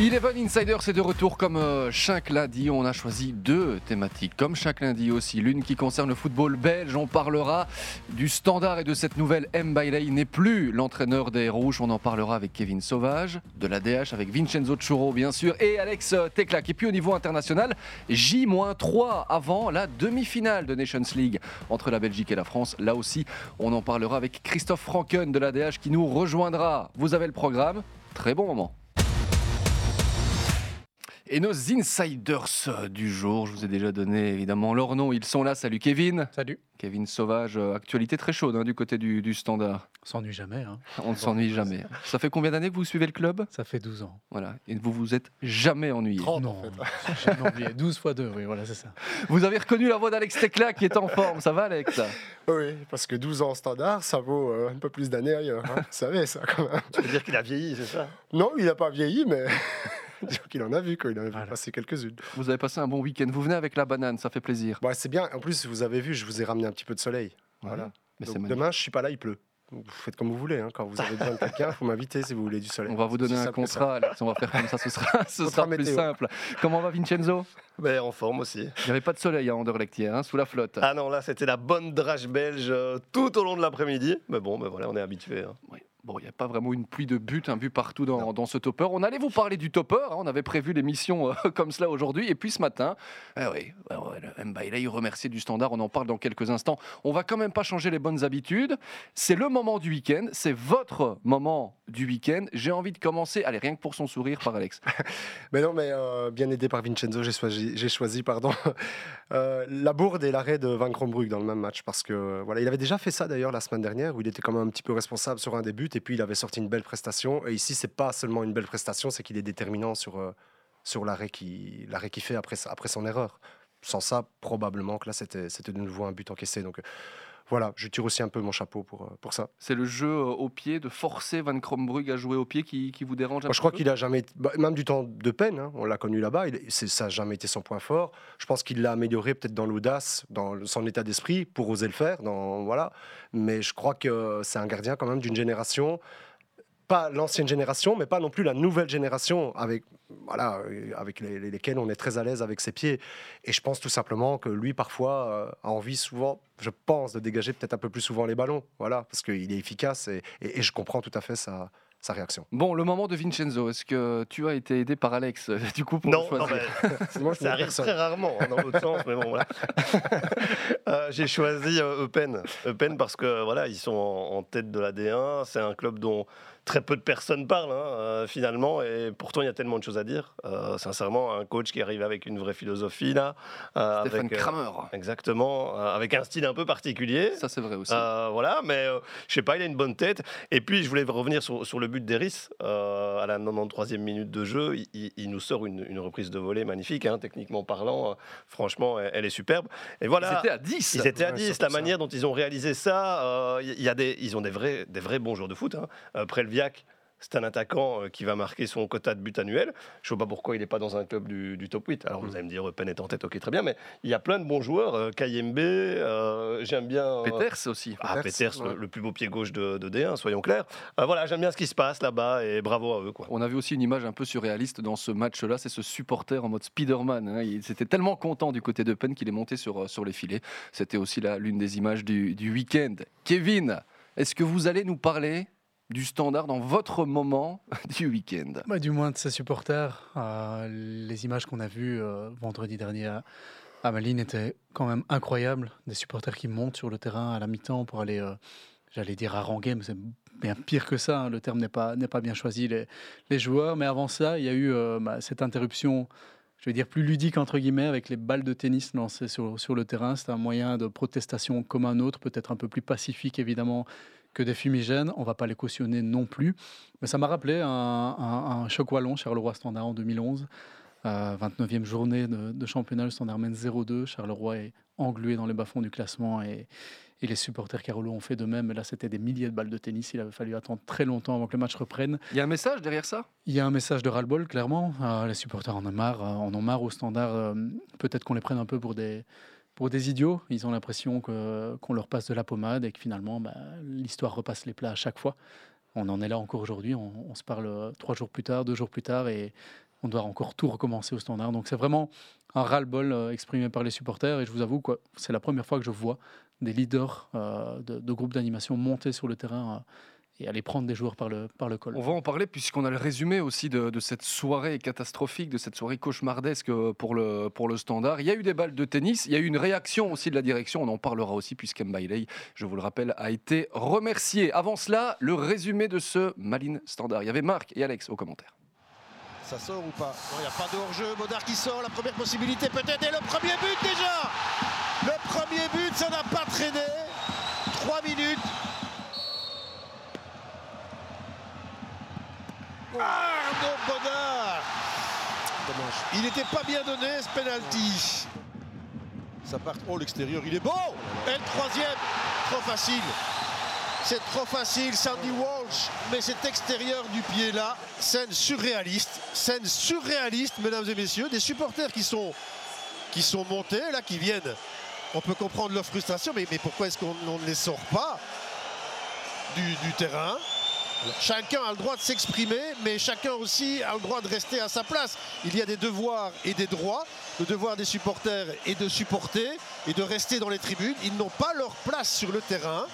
Eleven Insider, c'est de retour comme euh, chaque lundi. On a choisi deux thématiques, comme chaque lundi aussi. L'une qui concerne le football belge. On parlera du standard et de cette nouvelle M. Bailey n'est plus l'entraîneur des Rouges. On en parlera avec Kevin Sauvage, de la DH avec Vincenzo Churro, bien sûr, et Alex euh, Teclac. Et puis au niveau international, J-3 avant la demi-finale de Nations League entre la Belgique et la France. Là aussi, on en parlera avec Christophe Franken de la DH qui nous rejoindra. Vous avez le programme. Très bon moment. Et nos insiders du jour, je vous ai déjà donné évidemment leur nom, ils sont là. Salut Kevin. Salut. Kevin Sauvage, euh, actualité très chaude hein, du côté du, standard. On s'ennuie jamais. Hein. On ne s'ennuie jamais. Ça fait combien d'années que vous suivez le club? Ça fait 12 ans. Voilà. Et vous vous êtes jamais ennuyé 30 non, en fait. jamais ennuyé. 12 fois 2, oui, voilà, c'est ça. Vous avez reconnu la voix d'Alex Tecla qui est en forme. Ça va, Alex? Oui, parce que 12 ans standard, ça vaut euh, un peu plus d'années ailleurs. Hein. Vous savez, ça quand même. Tu veux dire qu'il a vieilli, c'est ça? Non, il n'a pas vieilli, mais. qu'il en a vu, quoi. Il en a passé quelques-unes. Vous avez passé un bon week-end. Vous venez avec la banane, ça fait plaisir. Bah, c'est bien. En plus, vous avez vu, je vous ai ramené un petit peu de soleil. Voilà. Mais demain, je suis pas là, il pleut. Vous faites comme vous voulez. Hein. Quand vous avez besoin de quelqu'un, il faut m'inviter si vous voulez du soleil. On va vous donner un contrat, On va faire comme ça, ce sera, ce sera plus simple. Comment va Vincenzo? Ben, En forme aussi. Il n'y avait pas de soleil à Anderlecht hier, hein, sous la flotte. Ah non, là, c'était la bonne drage belge euh, tout au long de l'après-midi. Mais bon, ben voilà, on est habitué. Hein. Oui. Bon, il n'y a pas vraiment une pluie de buts, un but partout dans, dans, ce topper. On allait vous parler du topper, hein. on avait prévu l'émission euh, comme cela aujourd'hui. Et puis ce matin, eh oui, Mbaye, il remercie du standard, on en parle dans quelques instants. On va quand même pas changer les bonnes habitudes. C'est le moment du week-end, c'est votre moment du week-end. J'ai envie de commencer, allez, rien que pour son sourire, par Alex. mais non, mais euh, bien aidé par Vincenzo, j'ai choisi, j'ai choisi pardon, euh, la bourde et l'arrêt de Van Krombrug dans le même match. Parce que voilà, il avait déjà fait ça d'ailleurs la semaine dernière, où il était quand même un petit peu responsable sur un des buts et puis il avait sorti une belle prestation. Et ici, c'est pas seulement une belle prestation, c'est qu'il est déterminant sur, euh, sur l'arrêt qu'il qui fait après, après son erreur. Sans ça, probablement que là, c'était de nouveau un but encaissé. Donc voilà, je tire aussi un peu mon chapeau pour, euh, pour ça. C'est le jeu euh, au pied, de forcer Van Krombrug à jouer au pied qui, qui vous dérange un Je crois qu'il a jamais, bah, même du temps de peine, hein, on l'a connu là-bas, ça n'a jamais été son point fort. Je pense qu'il l'a amélioré peut-être dans l'audace, dans son état d'esprit, pour oser le faire. Dans, voilà. Mais je crois que c'est un gardien quand même d'une génération pas l'ancienne génération, mais pas non plus la nouvelle génération avec, voilà, avec lesquels on est très à l'aise avec ses pieds. Et je pense tout simplement que lui, parfois, euh, a envie souvent, je pense, de dégager peut-être un peu plus souvent les ballons. Voilà, parce qu'il est efficace et, et, je comprends tout à fait sa, sa réaction. Bon, le moment de Vincenzo, est-ce que tu as été aidé par Alex euh, du coup pour Non, non mais, ça arrive très rarement hein, dans l'autre sens, mais bon voilà. Euh, j'ai choisi Eupen, Eupen parce que voilà, ils sont en, en tête de la D1, c'est un club dont très peu de personnes parlent hein, euh, finalement, et pourtant il y a tellement de choses à dire. Euh, sincèrement, un coach qui arrive avec une vraie philosophie là, euh, Stéphane Kramer, exactement, avec un style un peu particulier. Ça c'est vrai aussi. voilà, mais je sais pas, il a une bonne tête. Et puis je voulais revenir sur, sur le but d'Eris à la 93e minute de jeu. Il, nous sort une, une, reprise de volée magnifique, hein, techniquement parlant. franchement, elle, est superbe. Et voilà. Ils étaient à 10. Ils étaient à 10. La manière dont ils ont réalisé ça, il y a des, ils ont des vrais, des vrais bons joueurs de foot. Hein. C'est un attaquant euh, qui va marquer son quota de but annuel. Je ne vois pas pourquoi il n'est pas dans un club du, top 8. Alors vous allez me dire, Pen est en tête, ok, très bien, mais il y a plein de bons joueurs. Euh, Kayembe, euh, j'aime bien. Peters aussi. Ah, Peters, le, plus beau pied gauche de, D1, soyons clairs. voilà, j'aime bien ce qui se passe là-bas et bravo à eux. Quoi. On a vu aussi une image un peu surréaliste dans ce match-là, c'est ce supporter en mode Spider-Man. Hein. Il était tellement content du côté de Pen qu'il est monté sur, sur les filets. C'était aussi l'une des images du, du week-end. Kevin, est-ce que vous allez nous parler du standard dans votre moment du week-end bah, Du moins de ses supporters. Euh, les images qu'on a vues euh, vendredi dernier à, Malines étaient quand même incroyables. Des supporters qui montent sur le terrain à la mi-temps pour aller, euh, j'allais dire haranguer, mais c'est bien pire que ça. Hein. Le terme n'est pas, pas bien choisi, les, les, joueurs. Mais avant ça, il y a eu bah, cette interruption je vais dire plus ludique entre guillemets, avec les balles de tennis lancées sur, sur le terrain. C'est un moyen de protestation comme un autre, peut-être un peu plus pacifique évidemment que des fumigènes. On ne va pas les cautionner non plus. Mais ça m'a rappelé un, choc wallon, Charleroi Standard en 2011. 29e journée de, championnat, le Standard mène 0-2. Charleroi est englué dans les bas-fonds du classement et, les supporters Carolo ont fait de même. là, c'était des milliers de balles de tennis. Il avait fallu attendre très longtemps avant que le match reprenne. Il y a un message derrière ça? Il y a un message de ras-le-bol, clairement. Euh, les supporters en ont marre, euh, en ont marre au Standard. Euh, peut-être qu'on les prenne un peu pour des pour des idiots. Ils ont l'impression qu'on leur passe de la pommade et que finalement, bah, l'histoire repasse les plats à chaque fois. On en est là encore aujourd'hui. On, se parle trois jours plus tard, deux jours plus tard, et on doit encore tout recommencer au standard. Donc c'est vraiment un ras-le-bol euh, exprimé par les supporters. Et je vous avoue que c'est la première fois que je vois des leaders euh, de, groupes d'animation monter sur le terrain. Euh, et aller prendre des joueurs par le, par le col. On va en parler puisqu'on a le résumé aussi de, cette soirée catastrophique, de cette soirée cauchemardesque pour le, pour le standard. Il y a eu des balles de tennis, il y a eu une réaction aussi de la direction, on en parlera aussi puisqu'Mbailey, je vous le rappelle, a été remercié. Avant cela, le résumé de ce Malin standard. Il y avait Marc et Alex aux commentaires. Ça sort ou pas? Non, il n'y a pas de hors-jeu. Baudard qui sort, la première possibilité peut-être. Et le premier but déjà Le premier but, ça n'a pas traîné. Trois minutes. Ah non, Baudard Dommage. Il n'était pas bien donné ce penalty. Ça part. Oh, l'extérieur, il est beau Et le troisième, trop facile. C'est trop facile, Sandy Walsh, mais cet extérieur du pied là, scène surréaliste, scène surréaliste, mesdames et messieurs, des supporters qui sont, qui sont montés, là, qui viennent. On peut comprendre leur frustration, mais, mais pourquoi est-ce qu'on ne les sort pas du, du terrain? Chacun a le droit de s'exprimer, mais chacun aussi a le droit de rester à sa place. Il y a des devoirs et des droits. Le devoir des supporters est de supporter et de rester dans les tribunes. Ils n'ont pas leur place sur le terrain.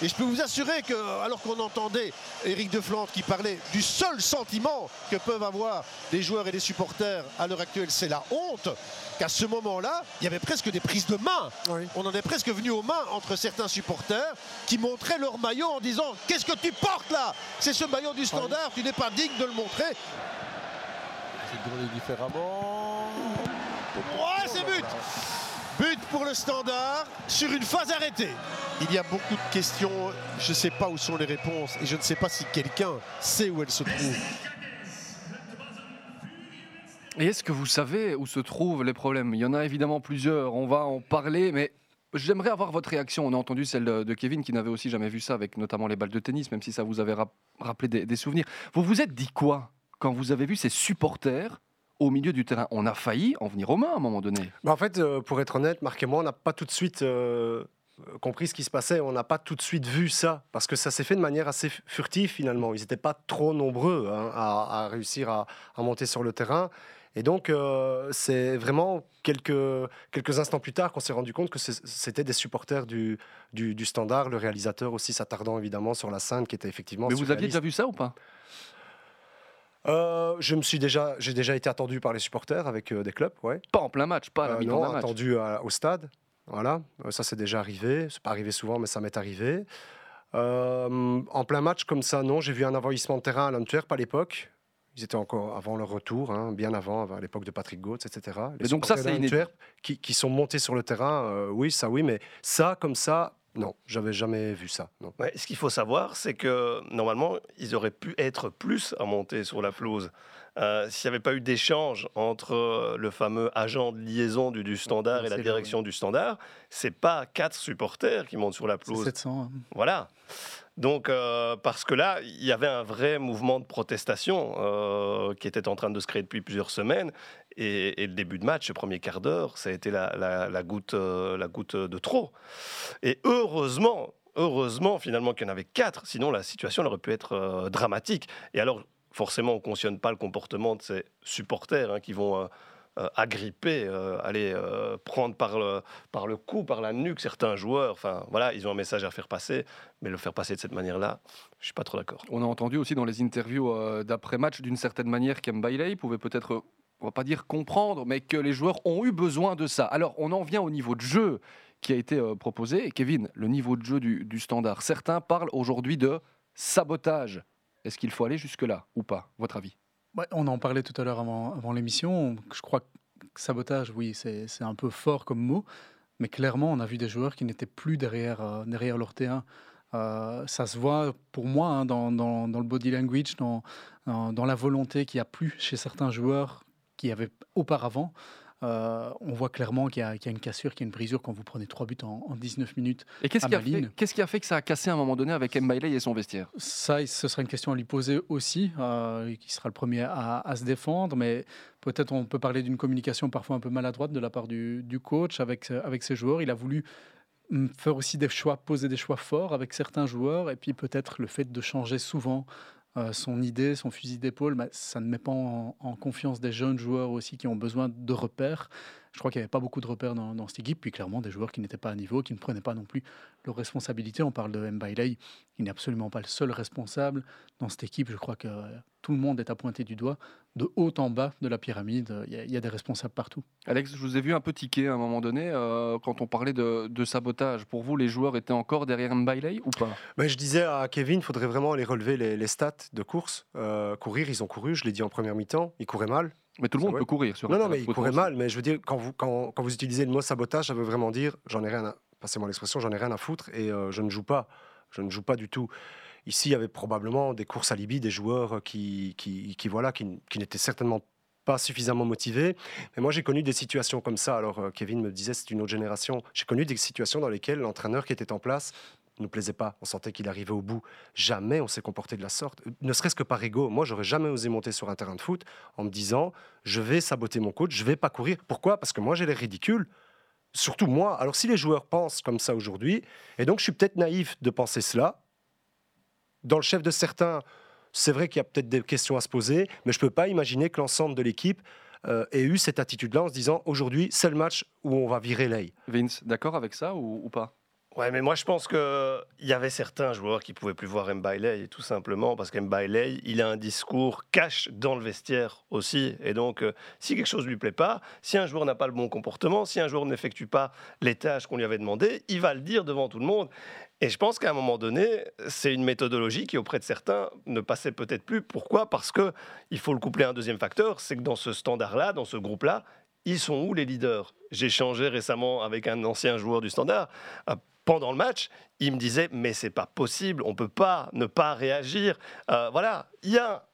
Et je peux vous assurer que, alors qu'on entendait Éric Deflante qui parlait du seul sentiment que peuvent avoir les joueurs et les supporters à l'heure actuelle, c'est la honte, qu'à ce moment-là, il y avait presque des prises de main. On en est presque venu aux mains entre certains supporters qui montraient leur maillot en disant Qu'est-ce que tu portes là? C'est ce maillot du standard, tu n'es pas digne de le montrer. C'est différemment. Ouais, c'est but But pour le standard sur une phase arrêtée. Il y a beaucoup de questions, je ne sais pas où sont les réponses et je ne sais pas si quelqu'un sait où elles se trouvent. Et est-ce que vous savez où se trouvent les problèmes? Il y en a évidemment plusieurs, on va en parler, mais j'aimerais avoir votre réaction. On a entendu celle de Kevin qui n'avait aussi jamais vu ça avec notamment les balles de tennis, même si ça vous avait rappelé des, des souvenirs. Vous vous êtes dit quoi quand vous avez vu ces supporters au milieu du terrain. On a failli en venir aux mains à un moment donné. Bah en fait, euh, pour être honnête, Marc et moi, on n'a pas tout de suite euh, compris ce qui se passait. On n'a pas tout de suite vu ça, parce que ça s'est fait de manière assez furtive finalement. Ils n'étaient pas trop nombreux hein, à, réussir à, monter sur le terrain. Et donc, euh, c'est vraiment quelques, quelques instants plus tard qu'on s'est rendu compte que c'était des supporters du, du, du, Standard, le réalisateur aussi s'attardant évidemment sur la scène qui était effectivement. Mais vous aviez déjà vu ça ou pas? Euh, je me suis déjà, j'ai déjà été attendu par les supporters avec euh, des clubs, ouais. Pas en plein match, pas à la euh, non, attendu au stade. Voilà, ça c'est déjà arrivé. C'est pas arrivé souvent, mais ça m'est arrivé. en plein match comme ça, non. J'ai vu un envahissement de terrain à l'Antwerp à l'époque. Ils étaient encore avant leur retour, hein, bien avant, à l'époque de Patrick Gautz, etc. Les donc ça, c'est qui, qui, sont montés sur le terrain, oui, ça oui, mais ça comme ça, non, j'avais jamais vu ça. ce qu'il faut savoir, c'est que normalement, ils auraient pu être plus à monter sur la pelouse. Euh, s'il n'y avait pas eu d'échange entre euh, le fameux agent de liaison du, standard et la direction du standard, c'est pas quatre supporters qui montent sur la pelouse. 700. Voilà. Donc, euh, parce que là, il y avait un vrai mouvement de protestation qui était en train de se créer depuis plusieurs semaines. Et, le début de match, le premier quart d'heure, ça a été la, goutte, la goutte de trop. Et heureusement, heureusement finalement qu'il y en avait quatre, sinon la situation aurait pu être dramatique. Et alors, forcément, on ne cautionne pas le comportement de ces supporters hein, qui vont euh, euh, agripper, euh, aller prendre par le, par le cou, par la nuque certains joueurs. Enfin, voilà, ils ont un message à faire passer, mais le faire passer de cette manière-là, je suis pas trop d'accord. On a entendu aussi dans les interviews d'après-match, d'une certaine manière, qu'Mbailey pouvait peut-être on va pas dire comprendre, mais que les joueurs ont eu besoin de ça. Alors, on en vient au niveau de jeu qui a été proposé. Kevin, le niveau de jeu du standard. Certains parlent aujourd'hui de sabotage est-ce qu'il faut aller jusque-là ou pas, votre avis? On en parlait tout à l'heure avant, l'émission. Je crois que sabotage, oui, c'est un peu fort comme mot. Mais clairement, on a vu des joueurs qui n'étaient plus derrière, euh, leur T1. Euh, ça se voit pour moi hein, dans, le body language, dans, dans la volonté qu'il n'y a plus chez certains joueurs qui avaient auparavant. Euh, on voit clairement qu'il y, a une cassure, qu'il y a une brisure quand vous prenez trois buts en, 19 minutes. Et qu'est-ce qui, a fait, qui a fait que ça a cassé à un moment donné avec Mbailey et son vestiaire? Ça, ce sera une question à lui poser aussi, euh, qui sera le premier à, se défendre, mais peut-être on peut parler d'une communication parfois un peu maladroite de la part du, coach avec, avec ses joueurs. Il a voulu mm, faire aussi des choix, poser des choix forts avec certains joueurs, et puis peut-être le fait de changer souvent son idée, son fusil d'épaule, bah, ça ne met pas en, confiance des jeunes joueurs aussi qui ont besoin de repères. Je crois qu'il n'y avait pas beaucoup de repères dans, cette équipe, puis clairement des joueurs qui n'étaient pas à niveau, qui ne prenaient pas non plus leurs responsabilités. On parle de Mbailey, il n'est absolument pas le seul responsable dans cette équipe. Je crois que tout le monde est à pointer du doigt. De haut en bas de la pyramide, il y, a, des responsables partout. Alex, je vous ai vu un peu tiquer à un moment donné euh, quand on parlait de, sabotage. Pour vous, les joueurs étaient encore derrière Mbailey ou pas? Ben, Je disais à Kevin, il faudrait vraiment aller relever les, stats de course. Euh, courir, ils ont couru, je l'ai dit en première mi-temps, ils couraient mal. Mais tout le monde peut courir sur Non, non, mais il courait mal. Mais je veux dire, quand vous, quand, quand vous utilisez le mot sabotage, ça veut vraiment dire j'en ai rien à. Passez-moi l'expression, j'en ai rien à foutre et euh, je ne joue pas. Je ne joue pas du tout. Ici, il y avait probablement des courses à Libye, des joueurs qui, qui, qui voilà, qui, qui n'étaient certainement pas suffisamment motivés. Mais moi, j'ai connu des situations comme ça. Alors, euh, Kevin me disait, c'est une autre génération. J'ai connu des situations dans lesquelles l'entraîneur qui était en place nous plaisait pas. On sentait qu'il arrivait au bout. Jamais on s'est comporté de la sorte, ne serait-ce que par ego. Moi, j'aurais jamais osé monter sur un terrain de foot en me disant je vais saboter mon coach, je vais pas courir. Pourquoi? Parce que moi, j'ai les ridicules. Surtout moi. Alors, si les joueurs pensent comme ça aujourd'hui, et donc je suis peut-être naïf de penser cela, dans le chef de certains, c'est vrai qu'il y a peut-être des questions à se poser, mais je ne peux pas imaginer que l'ensemble de l'équipe euh, ait eu cette attitude-là en se disant aujourd'hui, c'est le match où on va virer l'œil. Vince, d'accord avec ça ou pas? Ouais, mais moi je pense qu'il y avait certains joueurs qui pouvaient plus voir Mbailey, tout simplement parce qu'Mbailey, il a un discours cash dans le vestiaire aussi. Et donc, euh, si quelque chose lui plaît pas, si un joueur n'a pas le bon comportement, si un joueur n'effectue pas les tâches qu'on lui avait demandées, il va le dire devant tout le monde. Et je pense qu'à un moment donné, c'est une méthodologie qui, auprès de certains, ne passait peut-être plus. Pourquoi? Parce que il faut le coupler à un deuxième facteur, c'est que dans ce standard-là, dans ce groupe-là, ils sont où les leaders? J'ai changé récemment avec un ancien joueur du Standard pendant le match, il me disait mais c'est pas possible, on peut pas ne pas réagir. Euh, voilà, il y a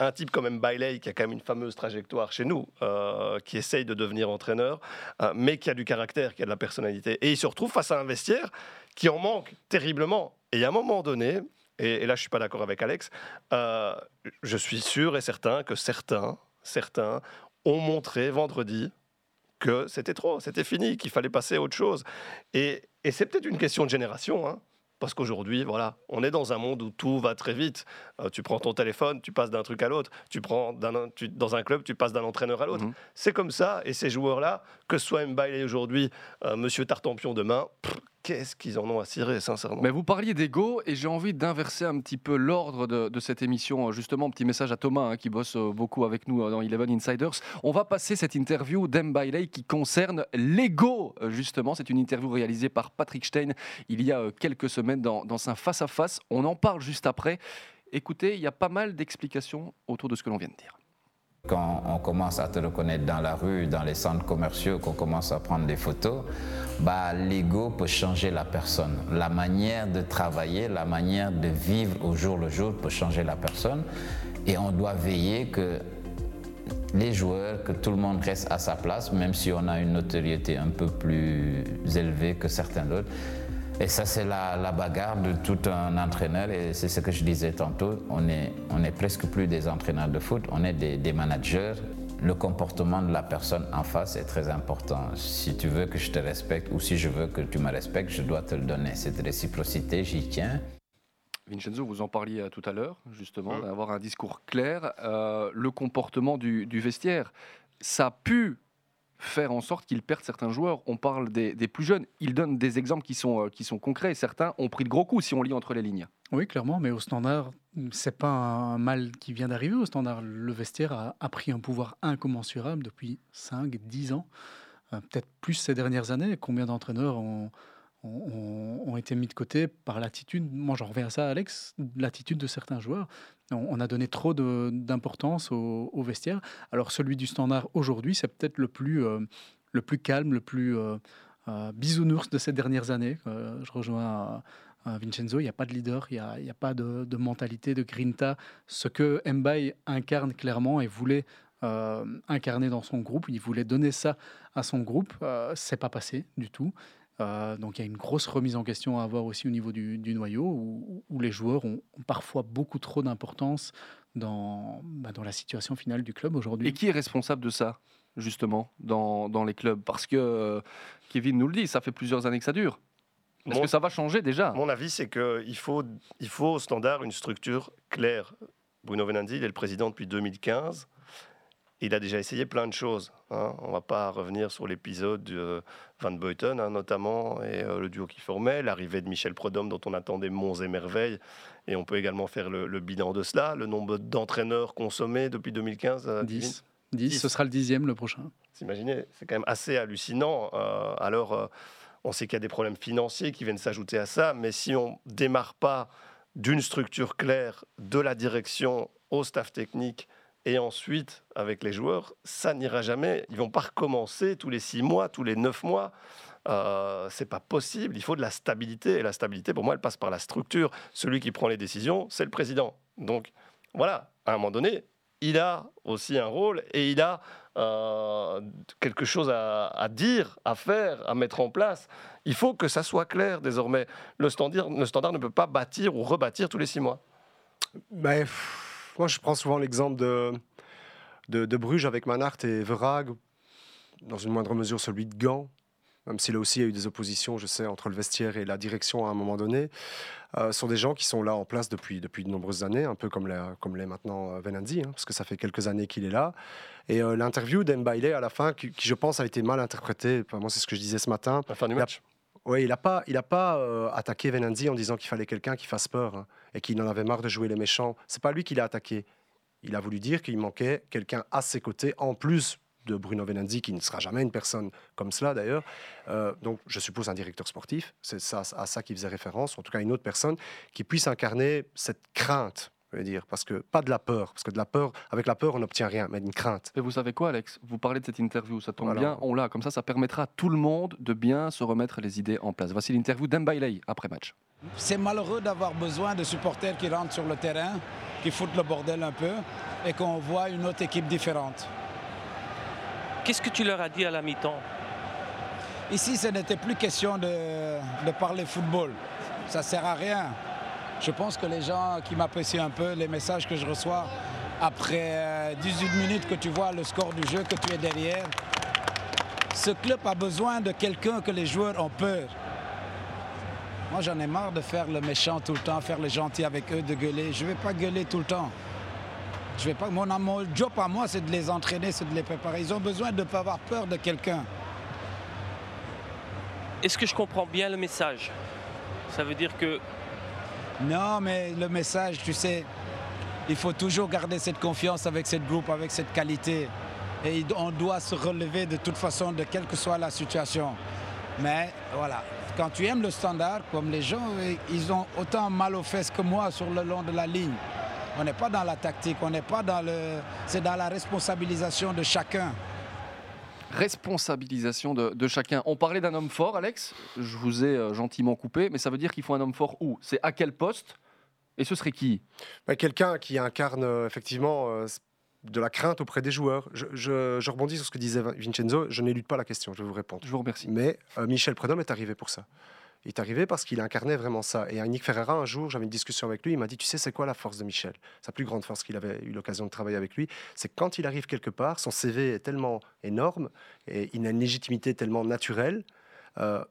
un type comme Mbailey qui a quand même une fameuse trajectoire chez nous, euh, qui essaye de devenir entraîneur, euh, mais qui a du caractère, qui a de la personnalité, et il se retrouve face à un vestiaire qui en manque terriblement. Et à un moment donné, et, et là je suis pas d'accord avec Alex, je suis sûr et certain que certains, certains ont montré vendredi que c'était trop, c'était fini, qu'il fallait passer à autre chose. Et, et c'est peut-être une question de génération. Hein. Parce qu'aujourd'hui, voilà, on est dans un monde où tout va très vite. Euh, tu prends ton téléphone, tu passes d'un truc à l'autre. Tu prends dans un club, tu passes d'un entraîneur à l'autre. Mhm. C'est comme ça. Et ces joueurs-là, que ce soit Mbaye aujourd'hui, euh, Monsieur Tartampion demain, qu'est-ce qu'ils en ont à cirer, sincèrement? Mais vous parliez d'ego et j'ai envie d'inverser un petit peu l'ordre de, cette émission. Justement, petit message à Thomas hein, qui bosse euh, beaucoup avec nous dans Eleven Insiders. On va passer cette interview d'Mbaye qui concerne l'ego. Justement, c'est une interview réalisée par Patrick Stein il y a quelques semaines dans, dans un face-à-face. On en parle juste après. Écoutez, il y a pas mal d'explications autour de ce que l'on vient de dire. Quand on commence à te reconnaître dans la rue, dans les centres commerciaux, qu'on commence à prendre des photos, bah, l'ego peut changer la personne. La manière de travailler, la manière de vivre au jour le jour peut changer la personne. Et on doit veiller que les joueurs, que tout le monde reste à sa place, même si on a une notoriété un peu plus élevée que certains autres. Et ça, c'est la, bagarre de tout un entraîneur. Et c'est ce que je disais tantôt. On est, on est presque plus des entraîneurs de foot, on est des, managers. Le comportement de la personne en face est très important. Si tu veux que je te respecte ou si je veux que tu me respectes, je dois te le donner. Cette réciprocité, j'y tiens. Vincenzo, vous en parliez euh, tout à l'heure, justement, mmh. d'avoir un discours clair. Euh, le comportement du, du, vestiaire, ça a pu faire en sorte qu'ils perdent certains joueurs. On parle des, plus jeunes. Ils donnent des exemples qui sont, euh, qui sont concrets. Certains ont pris de gros coups si on lit entre les lignes. Oui, clairement, mais au standard, c'est pas un mal qui vient d'arriver. Au standard, le vestiaire a, pris un pouvoir incommensurable depuis 5, 10 ans, euh, peut-être plus ces dernières années. Combien d'entraîneurs ont, ont, été mis de côté par l'attitude, moi j'en reviens à ça Alex, l'attitude de certains joueurs. On, a donné trop d'importance au, vestiaire. Alors celui du standard aujourd'hui, c'est peut-être le, plus euh, calme, le plus euh, euh, bisounours de ces dernières années. je rejoins Vincenzo, il n'y a pas de leader, il n'y a, pas de, mentalité, de grinta. Ce que Mbaye incarne clairement et voulait incarner dans son groupe, il voulait donner ça à son groupe, c'est pas passé du tout. Euh, donc il y a une grosse remise en question à avoir aussi au niveau du, noyau, où, les joueurs ont, parfois beaucoup trop d'importance dans, bah, dans la situation finale du club aujourd'hui. Et qui est responsable de ça, justement, dans, dans les clubs? Parce que euh, Kevin nous le dit, ça fait plusieurs années que ça dure. Est-ce que ça va changer déjà? Mon avis, c'est qu'il faut, il faut au standard une structure claire Bruno Venanzi, il est le président depuis 2015. Il a déjà essayé plein de choses. Hein. On ne va pas revenir sur l'épisode de Van Beuten, hein, notamment, et euh, le duo qui formait, l'arrivée de Michel Prodhomme, dont on attendait monts et merveilles. Et on peut également faire le, bilan de cela. Le nombre d'entraîneurs consommés depuis 2015 10. 10. Ce sera le dixième le prochain. Imaginez, c'est quand même assez hallucinant. Euh, alors, euh, on sait qu'il y a des problèmes financiers qui viennent s'ajouter à ça, mais si on démarre pas d'une structure claire de la direction au staff technique et ensuite avec les joueurs, ça n'ira jamais. Ils vont pas recommencer tous les six mois, tous les neuf mois. Euh, c'est pas possible. Il faut de la stabilité et la stabilité, pour moi, elle passe par la structure. Celui qui prend les décisions, c'est le président. Donc voilà, à un moment donné, il a aussi un rôle et il a euh, quelque chose à, dire, à faire, à mettre en place. Il faut que ça soit clair désormais. Le standard, ne peut pas bâtir ou rebâtir tous les six mois. Ben, moi, je prends souvent l'exemple de, de, Bruges avec Manhart et Verhaeg, dans une moindre mesure celui de Gand même s'il a aussi eu des oppositions, je sais, entre le vestiaire et la direction à un moment donné, euh, sont des gens qui sont là en place depuis, depuis de nombreuses années, un peu comme l'est comme maintenant euh, Venanzi, hein, parce que ça fait quelques années qu'il est là. Et euh, l'interview d'Embaile à la fin, qui, je pense a été mal interprétée, moi c'est ce que je disais ce matin. La fin du match oui, il n'a pas, il a pas euh, attaqué Venanzi en disant qu'il fallait quelqu'un qui fasse peur hein, et qu'il en avait marre de jouer les méchants. C'est pas lui qui l'a attaqué. Il a voulu dire qu'il manquait quelqu'un à ses côtés, en plus de Bruno Venanzi, qui ne sera jamais une personne comme cela d'ailleurs. Euh, donc, je suppose un directeur sportif, c'est ça, à ça qu'il faisait référence, en tout cas une autre personne qui puisse incarner cette crainte. Je veux dire, parce que pas de la peur, parce que de la peur, avec la peur, on n'obtient rien, mais une crainte. Et vous savez quoi, Alex? Vous parlez de cette interview, ça tombe bien, on l'a, comme ça, ça permettra à tout le monde de bien se remettre les idées en place. Voici l'interview d'Embailey après match. C'est malheureux d'avoir besoin de supporters qui rentrent sur le terrain, qui foutent le bordel un peu, et qu'on voit une autre équipe différente. Qu'est-ce que tu leur as dit à la mi-temps? Ici, ce n'était plus question de, parler football. Ça ne sert à rien. Je pense que les gens qui m'apprécient un peu, les messages que je reçois après 18 euh, minutes que tu vois le score du jeu, que tu es derrière, ce club a besoin de quelqu'un que les joueurs ont peur. Moi, j'en ai marre de faire le méchant tout le temps, faire le gentil avec eux, de gueuler. Je ne vais pas gueuler tout le temps. Je vais pas, mon, mon job à moi, c'est de les entraîner, c'est de les préparer. Ils ont besoin de ne pas avoir peur de quelqu'un. Est-ce que je comprends bien le message? Ça veut dire que... Non, mais le message, tu sais, il faut toujours garder cette confiance avec cette groupe, avec cette qualité. Et on doit se relever de toute façon, de quelle que soit la situation. Mais voilà, quand tu aimes le standard, comme les gens, ils ont autant mal aux fesses que moi sur le long de la ligne. On n'est pas dans la tactique, on n'est pas dans le. C'est dans la responsabilisation de chacun. Responsabilisation de, chacun. On parlait d'un homme fort, Alex. Je vous ai euh, gentiment coupé, mais ça veut dire qu'il faut un homme fort où? C'est à quel poste? Et ce serait qui? Bah, Quelqu'un qui incarne euh, effectivement euh, de la crainte auprès des joueurs. Je, rebondis sur ce que disait Vincenzo. Je n'élude pas la question, je vais vous répondre. Je vous remercie. Mais Michel Prédhomme est arrivé pour ça. Est arrivé parce qu'il incarnait vraiment ça. Et Nick Ferreira, un jour, j'avais une discussion avec lui, il m'a dit, tu sais, c'est quoi la force de Michel? Sa plus grande force qu'il avait eu l'occasion de travailler avec lui, c'est quand il arrive quelque part, son CV est tellement énorme et il a une légitimité tellement naturelle. Euh,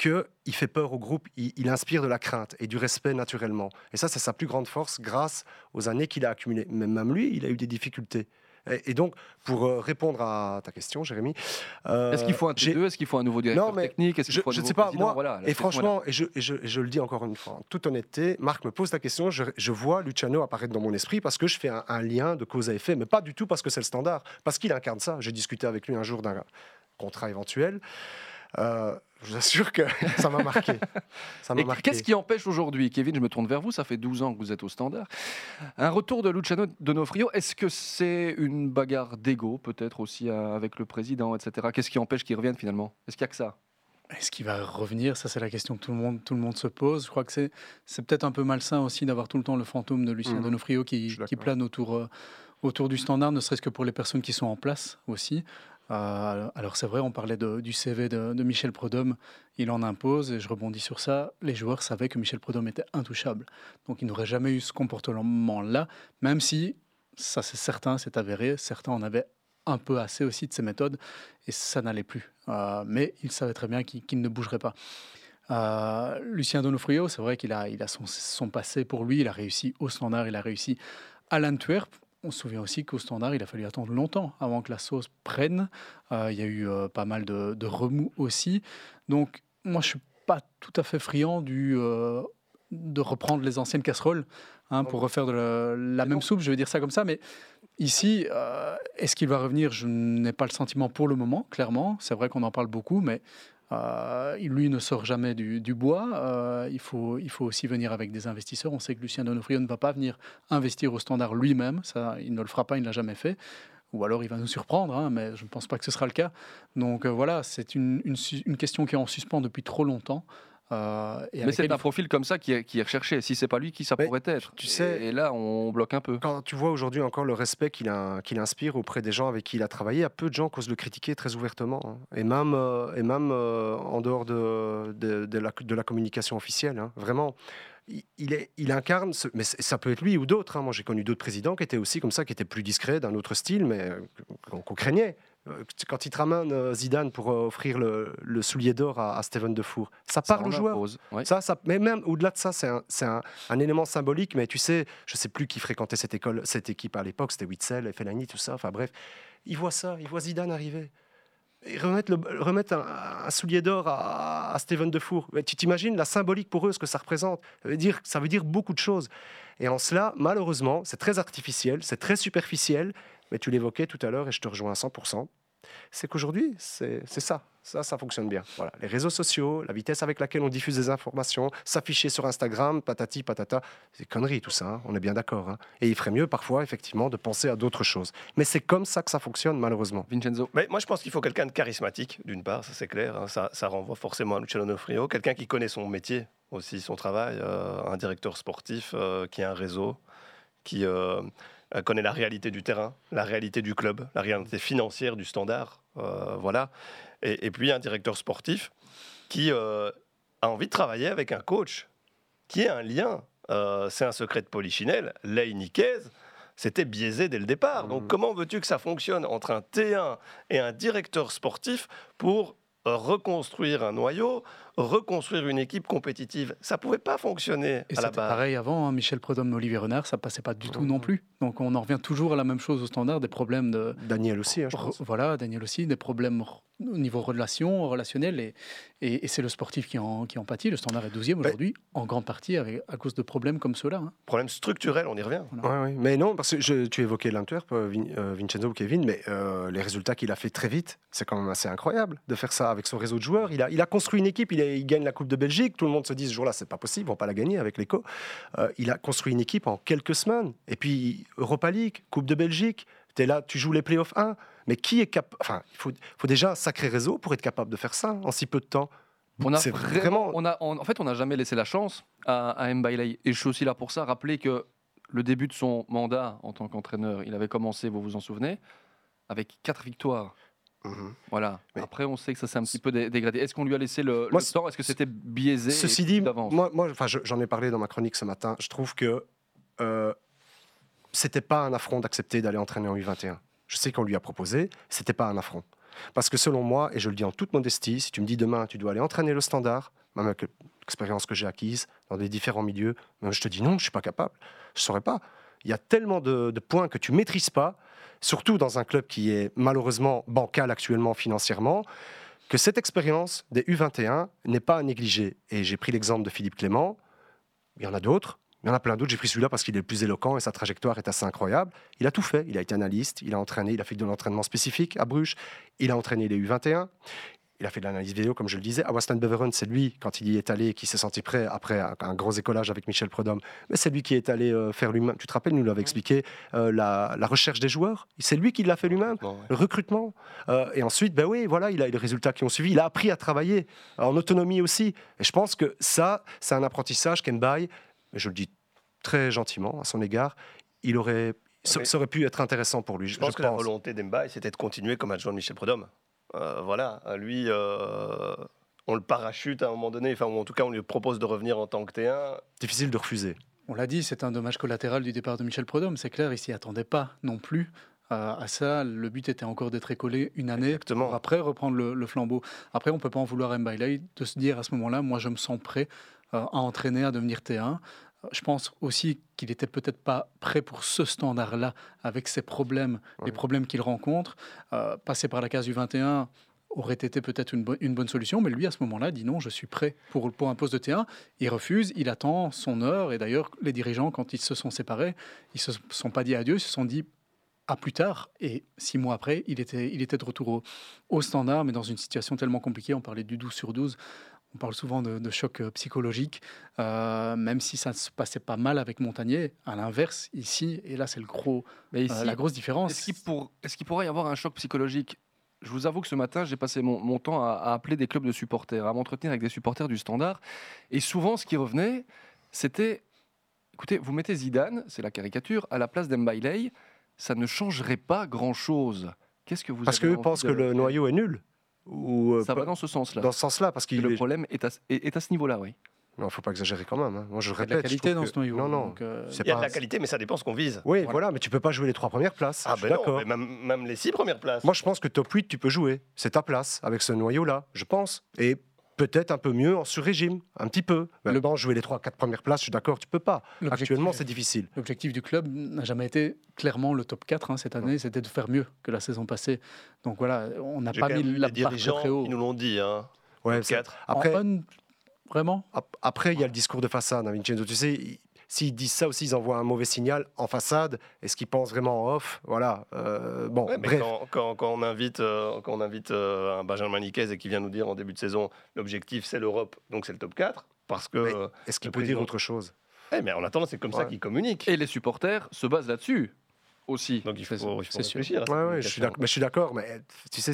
qu'il fait peur au groupe, il, inspire de la crainte et du respect naturellement. Et ça, c'est sa plus grande force grâce aux années qu'il a accumulées. Même lui, il a eu des difficultés. Et, donc, pour euh, répondre à ta question, Jérémy. Euh, est-ce qu'il faut un T2 Est-ce qu'il faut un nouveau directeur technique? Est-ce qu'il faut un Je ne sais pas, moi, et franchement, et, je, je, le dis encore une fois, en toute honnêteté, Marc me pose la question, je, vois Luciano apparaître dans mon esprit parce que je fais un, un lien de cause à effet, mais pas du tout parce que c'est le standard, parce qu'il incarne ça. J'ai discuté avec lui un jour d'un contrat éventuel. Euh, je vous assure que ça m'a marqué. Qu'est-ce qui empêche aujourd'hui, Kevin, je me tourne vers vous, ça fait 12 ans que vous êtes au standard, un retour de Luciano Donofrio Est-ce que c'est une bagarre d'ego, peut-être aussi euh, avec le président, etc. Qu'est-ce qui empêche qu'il revienne finalement? Est-ce qu'il n'y a que ça? Est-ce qu'il va revenir? Ça, c'est la question que tout le monde, tout le monde se pose. Je crois que c'est, c'est peut-être un peu malsain aussi d'avoir tout le temps le fantôme de Lucien mmh. Donofrio qui, qui plane autour, euh, autour du standard, ne serait-ce que pour les personnes qui sont en place aussi. Euh, alors c'est vrai, on parlait du CV de, Michel Prodhomme, il en impose, et je rebondis sur ça, les joueurs savaient que Michel Prodhomme était intouchable. Donc il n'aurait jamais eu ce comportement-là, même si, ça c'est certain, c'est avéré, certains en avaient un peu assez aussi de ces méthodes, et ça n'allait plus. Euh, mais il savait très bien qu'il ne bougerait pas. Lucien Donofrio, c'est vrai qu'il a, il a son, son, passé pour lui. Il a réussi au Standard, il a réussi à l'Antwerp. On se souvient aussi qu'au Standard, il a fallu attendre longtemps avant que la sauce prenne. il y a eu pas mal de, de remous aussi. Donc, moi, je suis pas tout à fait friand du, de reprendre les anciennes casseroles hein, pour refaire de la, même soupe, je vais dire ça comme ça. Mais ici, euh, est-ce qu'il va revenir? Je n'ai pas le sentiment pour le moment, clairement. C'est vrai qu'on en parle beaucoup, mais euh, lui ne sort jamais du, bois. Euh, il, faut, il faut aussi venir avec des investisseurs. On sait que Lucien Donofrio ne va pas venir investir au standard lui-même. Ça, il ne le fera pas, il ne l'a jamais fait. Ou alors il va nous surprendre, hein, mais je ne pense pas que ce sera le cas. Donc voilà, c'est une, question qui est en suspens depuis trop longtemps. Euh, mais c'est un profil comme ça qui est, qui est recherché. Si c'est pas lui, qui ça pourrait être Tu sais, et, là, on bloque un peu. Quand tu vois aujourd'hui encore le respect qu'il inspire auprès des gens avec qui il a travaillé, à peu de gens qui osent le critiquer très ouvertement, hein. et même, euh, et même euh, en dehors de, de, la, de, la, communication officielle. Hein. Vraiment, il, est, il incarne, mais ça peut être lui ou d'autres. Hein. Moi, j'ai connu d'autres présidents qui étaient aussi comme ça, qui étaient plus discrets, d'un autre style, mais qu'on craignait. Euh, quand il te ramène euh, Zidane pour euh, offrir le, soulier d'or à, Steven Defour, ça parle aux joueurs. Ça, ça, mais même au-delà de ça, c'est un, un, élément symbolique. Mais tu sais, je sais plus qui fréquentait cette école, cette équipe à l'époque, c'était Witzel, Fellaini, tout ça. Enfin bref, il voit ça, il voit Zidane arriver. Et remettre, le, remettre un, soulier d'or à, à, Steven Defour. Tu t'imagines la symbolique pour eux, ce que ça représente. Ça veut dire, ça veut dire beaucoup de choses. Et en cela, malheureusement, c'est très artificiel, c'est très superficiel, mais tu l'évoquais tout à l'heure et je te rejoins à 100%, c'est qu'aujourd'hui, c'est ça. Ça, ça fonctionne bien. Voilà. Les réseaux sociaux, la vitesse avec laquelle on diffuse des informations, s'afficher sur Instagram, patati, patata, c'est connerie tout ça, hein. on est bien d'accord. Hein. Et il ferait mieux parfois, effectivement, de penser à d'autres choses. Mais c'est comme ça que ça fonctionne, malheureusement. Vincenzo Mais Moi, je pense qu'il faut quelqu'un de charismatique, d'une part, ça c'est clair. Hein. Ça, renvoie forcément à Luciano Frio. Quelqu'un qui connaît son métier aussi, son travail. Euh, un directeur sportif euh, qui a un réseau, qui. Euh, connaît la réalité du terrain, la réalité du club, la réalité financière du standard. Euh, voilà. Et, puis un directeur sportif qui euh, a envie de travailler avec un coach qui est un lien. c'est un secret de Polichinelle. Niquez, c'était biaisé dès le départ. Donc mmh. comment veux-tu que ça fonctionne entre un T1 et un directeur sportif pour reconstruire un noyau, reconstruire une équipe compétitive. Ça pouvait pas fonctionner à la base. pareil avant, hein, Michel Prudhomme, Olivier Renard, ça passait pas du tout non plus. Donc on en revient toujours à la même chose au standard, des problèmes de... Daniel aussi, hein, je pense. Voilà, Daniel aussi, des problèmes au niveau relation, relationnel, et, et, c'est le sportif qui en, qui en pâtit. Le standard est 12e aujourd'hui, en grande partie avec, à cause de problèmes comme ceux-là. Hein. Problèmes structurels, on y revient. Mais non, parce que je, tu évoquais l'Antwerp, euh, euh, Vincenzo ou Kevin, mais euh, les résultats qu'il a fait très vite, c'est quand même assez incroyable de faire ça avec son réseau de joueurs. Il a, il a construit une équipe, il, il gagne la Coupe de Belgique, tout le monde se dit ce jour-là, c'est pas possible, ils vont pas la gagner avec l'écho. il a construit une équipe en quelques semaines, et puis Europa League, Coupe de Belgique, tu es là, tu joues les playoffs 1. Mais qui est capable. Enfin, il faut, faut, déjà un sacré réseau pour être capable de faire ça en si peu de temps. On a vraiment, on a, en fait, on n'a jamais laissé la chance à, à Mbailey. Et je suis aussi là pour ça. Rappeler que le début de son mandat en tant qu'entraîneur, il avait commencé, vous vous en souvenez, avec quatre victoires. Mhm. Voilà. Après, on sait que ça s'est un petit peu dégradé. Est-ce qu'on lui a laissé le, temps? Est-ce que c'était biaisé Ceci dit, moi, moi j'en ai parlé dans ma chronique ce matin. Je trouve que euh, c'était pas un affront d'accepter d'aller entraîner en U21. Je sais qu'on lui a proposé, c'était pas un affront. Parce que selon moi, et je le dis en toute modestie, si tu me dis demain, tu dois aller entraîner le standard, même avec l'expérience que j'ai acquise dans des différents milieux, je te dis non, je suis pas capable, je saurais pas. Il y a tellement de, points que tu maîtrises pas, surtout dans un club qui est malheureusement bancal actuellement financièrement, que cette expérience des U21 n'est pas à négliger. Et j'ai pris l'exemple de Philippe Clément, il y en a d'autres, il y en a plein d'autres. J'ai pris celui-là parce qu'il est le plus éloquent et sa trajectoire est assez incroyable. Il a tout fait. Il a été analyste, il a entraîné, il a fait de l'entraînement spécifique à Bruges, il a entraîné les U21. Il a fait de l'analyse vidéo, comme je le disais. À Weston Beveren, c'est lui, quand il y est allé, qui s'est senti prêt après un, gros écolage avec Michel Prudhomme. Mais c'est lui qui est allé euh, faire lui-même. Tu te rappelles, nous l'avait expliqué, euh, la, recherche des joueurs. C'est lui qui l'a fait lui-même, le recrutement. Euh, et ensuite, ben oui, voilà, il a eu les résultats qui ont suivi. Il a appris à travailler en autonomie aussi. Et je pense que ça, c'est un apprentissage qu'Embaye je le dis très gentiment à son égard, il aurait, ça, aurait pu être intéressant pour lui. Je, pense que la volonté d'Embaï, c'était de continuer comme adjoint de Michel Prudhomme. Euh, voilà, lui, euh, on le parachute à un moment donné, enfin, ou en tout cas, on lui propose de revenir en tant que T1. Difficile de refuser. On l'a dit, c'est un dommage collatéral du départ de Michel Prudhomme. C'est clair, il s'y attendait pas non plus. à ça, le but était encore d'être écolé une année pour après reprendre le, flambeau. Après, on ne peut pas en vouloir à Mbailey de se dire à ce moment-là, moi je me sens prêt à entraîner, à devenir T1. Je pense aussi qu'il n'était peut-être pas prêt pour ce standard-là, avec ses problèmes, les problèmes qu'il rencontre. Euh, passer par la case du 21 aurait été peut-être une, une, bonne solution, mais lui, à ce moment-là, dit non, je suis prêt pour, pour un poste de T1. Il refuse, il attend son heure, et d'ailleurs, les dirigeants, quand ils se sont séparés, ils ne se sont pas dit adieu, ils se sont dit à plus tard, et six mois après, il était, il était de retour au, au standard, mais dans une situation tellement compliquée, on parlait du 12 sur 12, on parle souvent de, choc euh, psychologique, euh, même si ça ne se passait pas mal avec Montagnier. À l'inverse, ici, et là c'est le gros, euh, la grosse différence. Est-ce qu'il, pourrait y avoir un choc psychologique? Je vous avoue que ce matin, j'ai passé mon, temps à, appeler des clubs de supporters, à m'entretenir avec des supporters du Standard. Et souvent, ce qui revenait, c'était, écoutez, vous mettez Zidane, c'est la caricature, à la place d'Embailey, ça ne changerait pas grand-chose. Qu'est-ce que vous Parce qu'eux pensent que le noyau est nul ou, euh, ça va dans ce sens-là. Dans ce sens-là, parce que le problème est à, est, à ce niveau-là, oui. Non, il ne faut pas exagérer quand même. Hein. Moi, je répète. Il y a de la qualité dans ce noyau. Non, non. Euh, il y a de la qualité, mais ça dépend ce qu'on vise. Oui, voilà. mais tu peux pas jouer les trois premières places. Ah, ben d'accord. Même, même, les six premières places. Moi, je pense que top 8, tu peux jouer. C'est ta place avec ce noyau-là, je pense. Et peut-être un peu mieux en sur-régime, un petit peu. le banc, jouer les 3-4 premières places, je suis d'accord, tu peux pas. Actuellement, c'est difficile. L'objectif du club n'a jamais été clairement le top 4 hein, cette année, c'était de faire mieux que la saison passée. Donc voilà, on n'a pas mis la barre très haut. Ils nous l'ont dit. Hein. Ouais, 4. Après, vraiment? Après, il y a le discours de façade, hein, Vincenzo. Tu sais, S'ils disent ça aussi, ils envoient un mauvais signal en façade. Est-ce qu'ils pensent vraiment en off? Voilà. Euh, bon, bref. Quand, on invite, euh, quand on invite euh, un Benjamin Niquez et qui vient nous dire en début de saison, l'objectif c'est l'Europe, donc c'est le top 4, parce que. Est-ce qu'il peut dire autre chose? Eh, mais en attendant, c'est comme ça qu'ils communiquent. Et les supporters se basent là-dessus aussi. Donc il faut, il faut réfléchir. Ouais, ouais, je suis mais je suis d'accord, mais tu sais,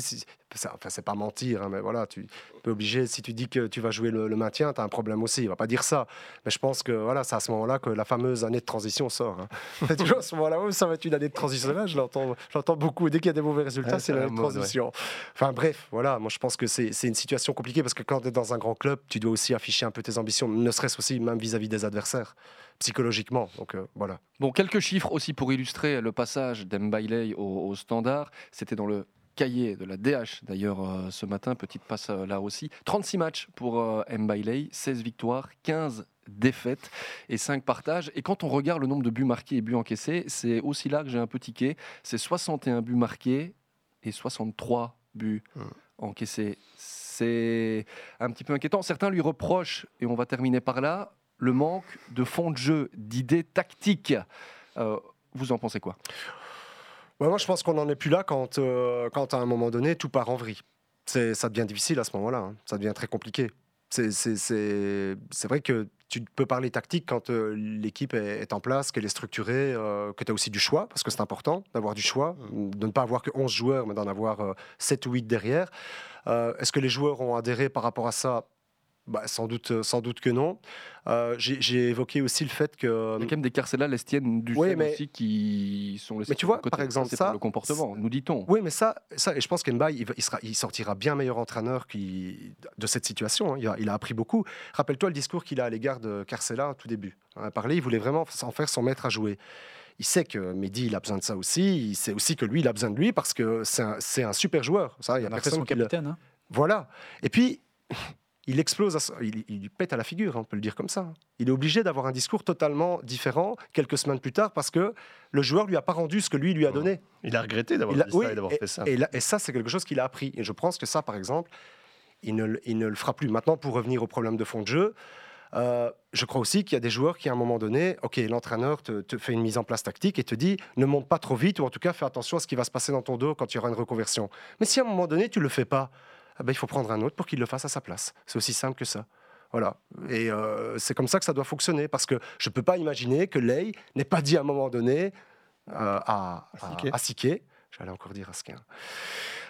enfin, c'est pas mentir, hein, mais voilà, tu es obligé, si tu dis que tu vas jouer le, maintien, tu as un problème aussi. Il va pas dire ça. Mais je pense que voilà, c'est à ce moment-là que la fameuse année de transition sort. Hein. toujours à ce moment-là, ça va être une année de transition. Là, je l'entends beaucoup. Dès qu'il y a des mauvais résultats, c'est l'année de transition. Enfin bref, voilà, moi je pense que c'est une situation compliquée parce que quand tu es dans un grand club, tu dois aussi afficher un peu tes ambitions, ne serait-ce aussi même vis-à-vis des adversaires psychologiquement. Donc euh, voilà. Bon, quelques chiffres aussi pour illustrer le passage d'Embailey au, au standard. C'était dans le cahier de la DH d'ailleurs euh, ce matin, petite passe euh, là aussi. 36 matchs pour euh, Mbailey, 16 victoires, 15 défaites et 5 partages. Et quand on regarde le nombre de buts marqués et buts encaissés, c'est aussi là que j'ai un peu tiqué. C'est 61 buts marqués et 63 buts mmh. encaissés. C'est un petit peu inquiétant. Certains lui reprochent, et on va terminer par là, le manque de fond de jeu, d'idées tactiques. vous en pensez quoi? Moi, je pense qu'on n'en est plus là quand, euh, quand, à un moment donné, tout part en vrille. Ça devient difficile à ce moment-là. Hein. Ça devient très compliqué. C'est vrai que tu peux parler tactique quand euh, l'équipe est, en place, qu'elle est structurée, euh, que tu as aussi du choix, parce que c'est important d'avoir du choix, de ne pas avoir que 11 joueurs, mais d'en avoir 7 ou 8 derrière. Est-ce que les joueurs ont adhéré par rapport à ça? Bah, sans, doute, euh, sans doute que non. Euh, j'ai évoqué aussi le fait que. Il y a quand même des Carcella Lestienne du oui, mais, aussi qui sont laissés Mais tu vois, par exemple, ça. le comportement, nous dit-on. Oui, mais ça, ça et je pense qu'Embaï, il, il, sera, il sortira bien meilleur entraîneur qui, de cette situation. Hein. Il, a, il a appris beaucoup. Rappelle-toi le discours qu'il a à l'égard de Carcella au tout début. On a parlé, il voulait vraiment s'en faire son maître à jouer il sait que Mehdi, il a besoin de ça aussi. Il sait aussi que lui, il a besoin de lui parce que c'est un, un, super joueur. Ça, il y a personne qui capitaine. Hein. Voilà. Et puis, il explose, il, lui pète à la figure, hein, on peut le dire comme ça. Il est obligé d'avoir un discours totalement différent quelques semaines plus tard parce que le joueur lui a pas rendu ce que lui lui a donné. Il a regretté d'avoir dit ça et d'avoir fait ça. Et, ça, c'est quelque chose qu'il a appris. Et je pense que ça, par exemple, il ne, il ne, le fera plus. Maintenant, pour revenir au problème de fond de jeu, euh, je crois aussi qu'il y a des joueurs qui, à un moment donné, ok, l'entraîneur te, te, fait une mise en place tactique et te dit ne monte pas trop vite ou en tout cas fais attention à ce qui va se passer dans ton dos quand il y aura une reconversion. Mais si à un moment donné tu le fais pas, ah ben, il faut prendre un autre pour qu'il le fasse à sa place. C'est aussi simple que ça. Voilà. Et euh, c'est comme ça que ça doit fonctionner. Parce que je ne peux pas imaginer que Ley n'ait pas dit à un moment donné euh, à, à, Siké, j'allais encore dire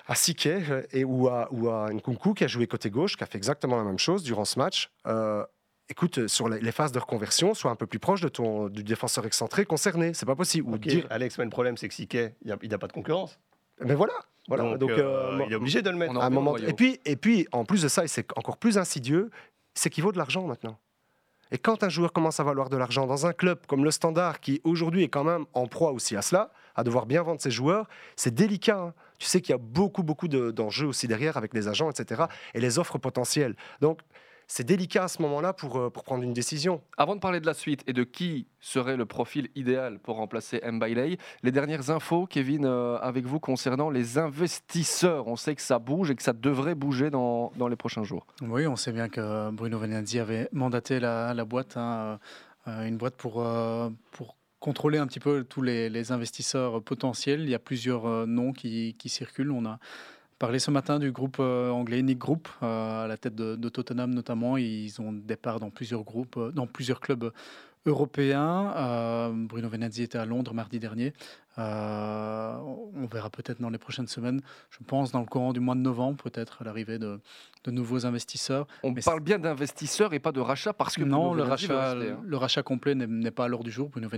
à Siké et, ou, à, ou à Nkunku qui a joué côté gauche, qui a fait exactement la même chose durant ce match. Euh, écoute, sur les, phases de reconversion, sois un peu plus proche de ton, du défenseur excentré concerné. C'est pas possible. Ou dire... Alex, mais le problème, c'est que Siké, il n'a pas de concurrence. Mais voilà, voilà. Donc, euh, il est obligé de le mettre. À un moment... et, puis, et puis, en plus de ça, et c'est encore plus insidieux, c'est qu'il vaut de l'argent maintenant. Et quand un joueur commence à valoir de l'argent dans un club comme le Standard, qui aujourd'hui est quand même en proie aussi à cela, à devoir bien vendre ses joueurs. C'est délicat. Hein. Tu sais qu'il y a beaucoup, beaucoup d'enjeux aussi derrière avec les agents, etc. Et les offres potentielles. Donc, c'est délicat à ce moment-là pour, euh, pour prendre une décision. Avant de parler de la suite et de qui serait le profil idéal pour remplacer Mbailey, les dernières infos, Kevin, euh, avec vous concernant les investisseurs. On sait que ça bouge et que ça devrait bouger dans, dans les prochains jours. Oui, on sait bien que Bruno Venanzi avait mandaté la, la boîte, hein, euh, une boîte pour, pour contrôler un petit peu tous les, les, investisseurs potentiels. Il y a plusieurs noms qui, qui circulent. On a parlé ce matin du groupe euh, anglais Nick Group, euh, à la tête de, Tottenham notamment. Ils ont des parts dans plusieurs groupes, euh, dans plusieurs clubs européens. Bruno Venezzi était à Londres mardi dernier. on verra peut-être dans les prochaines semaines, je pense dans le courant du mois de novembre, peut-être l'arrivée de, de, nouveaux investisseurs. On parle bien d'investisseurs et pas de rachat parce que non, le rachat, hein. le rachat complet n'est pas à l'ordre du jour. Bruno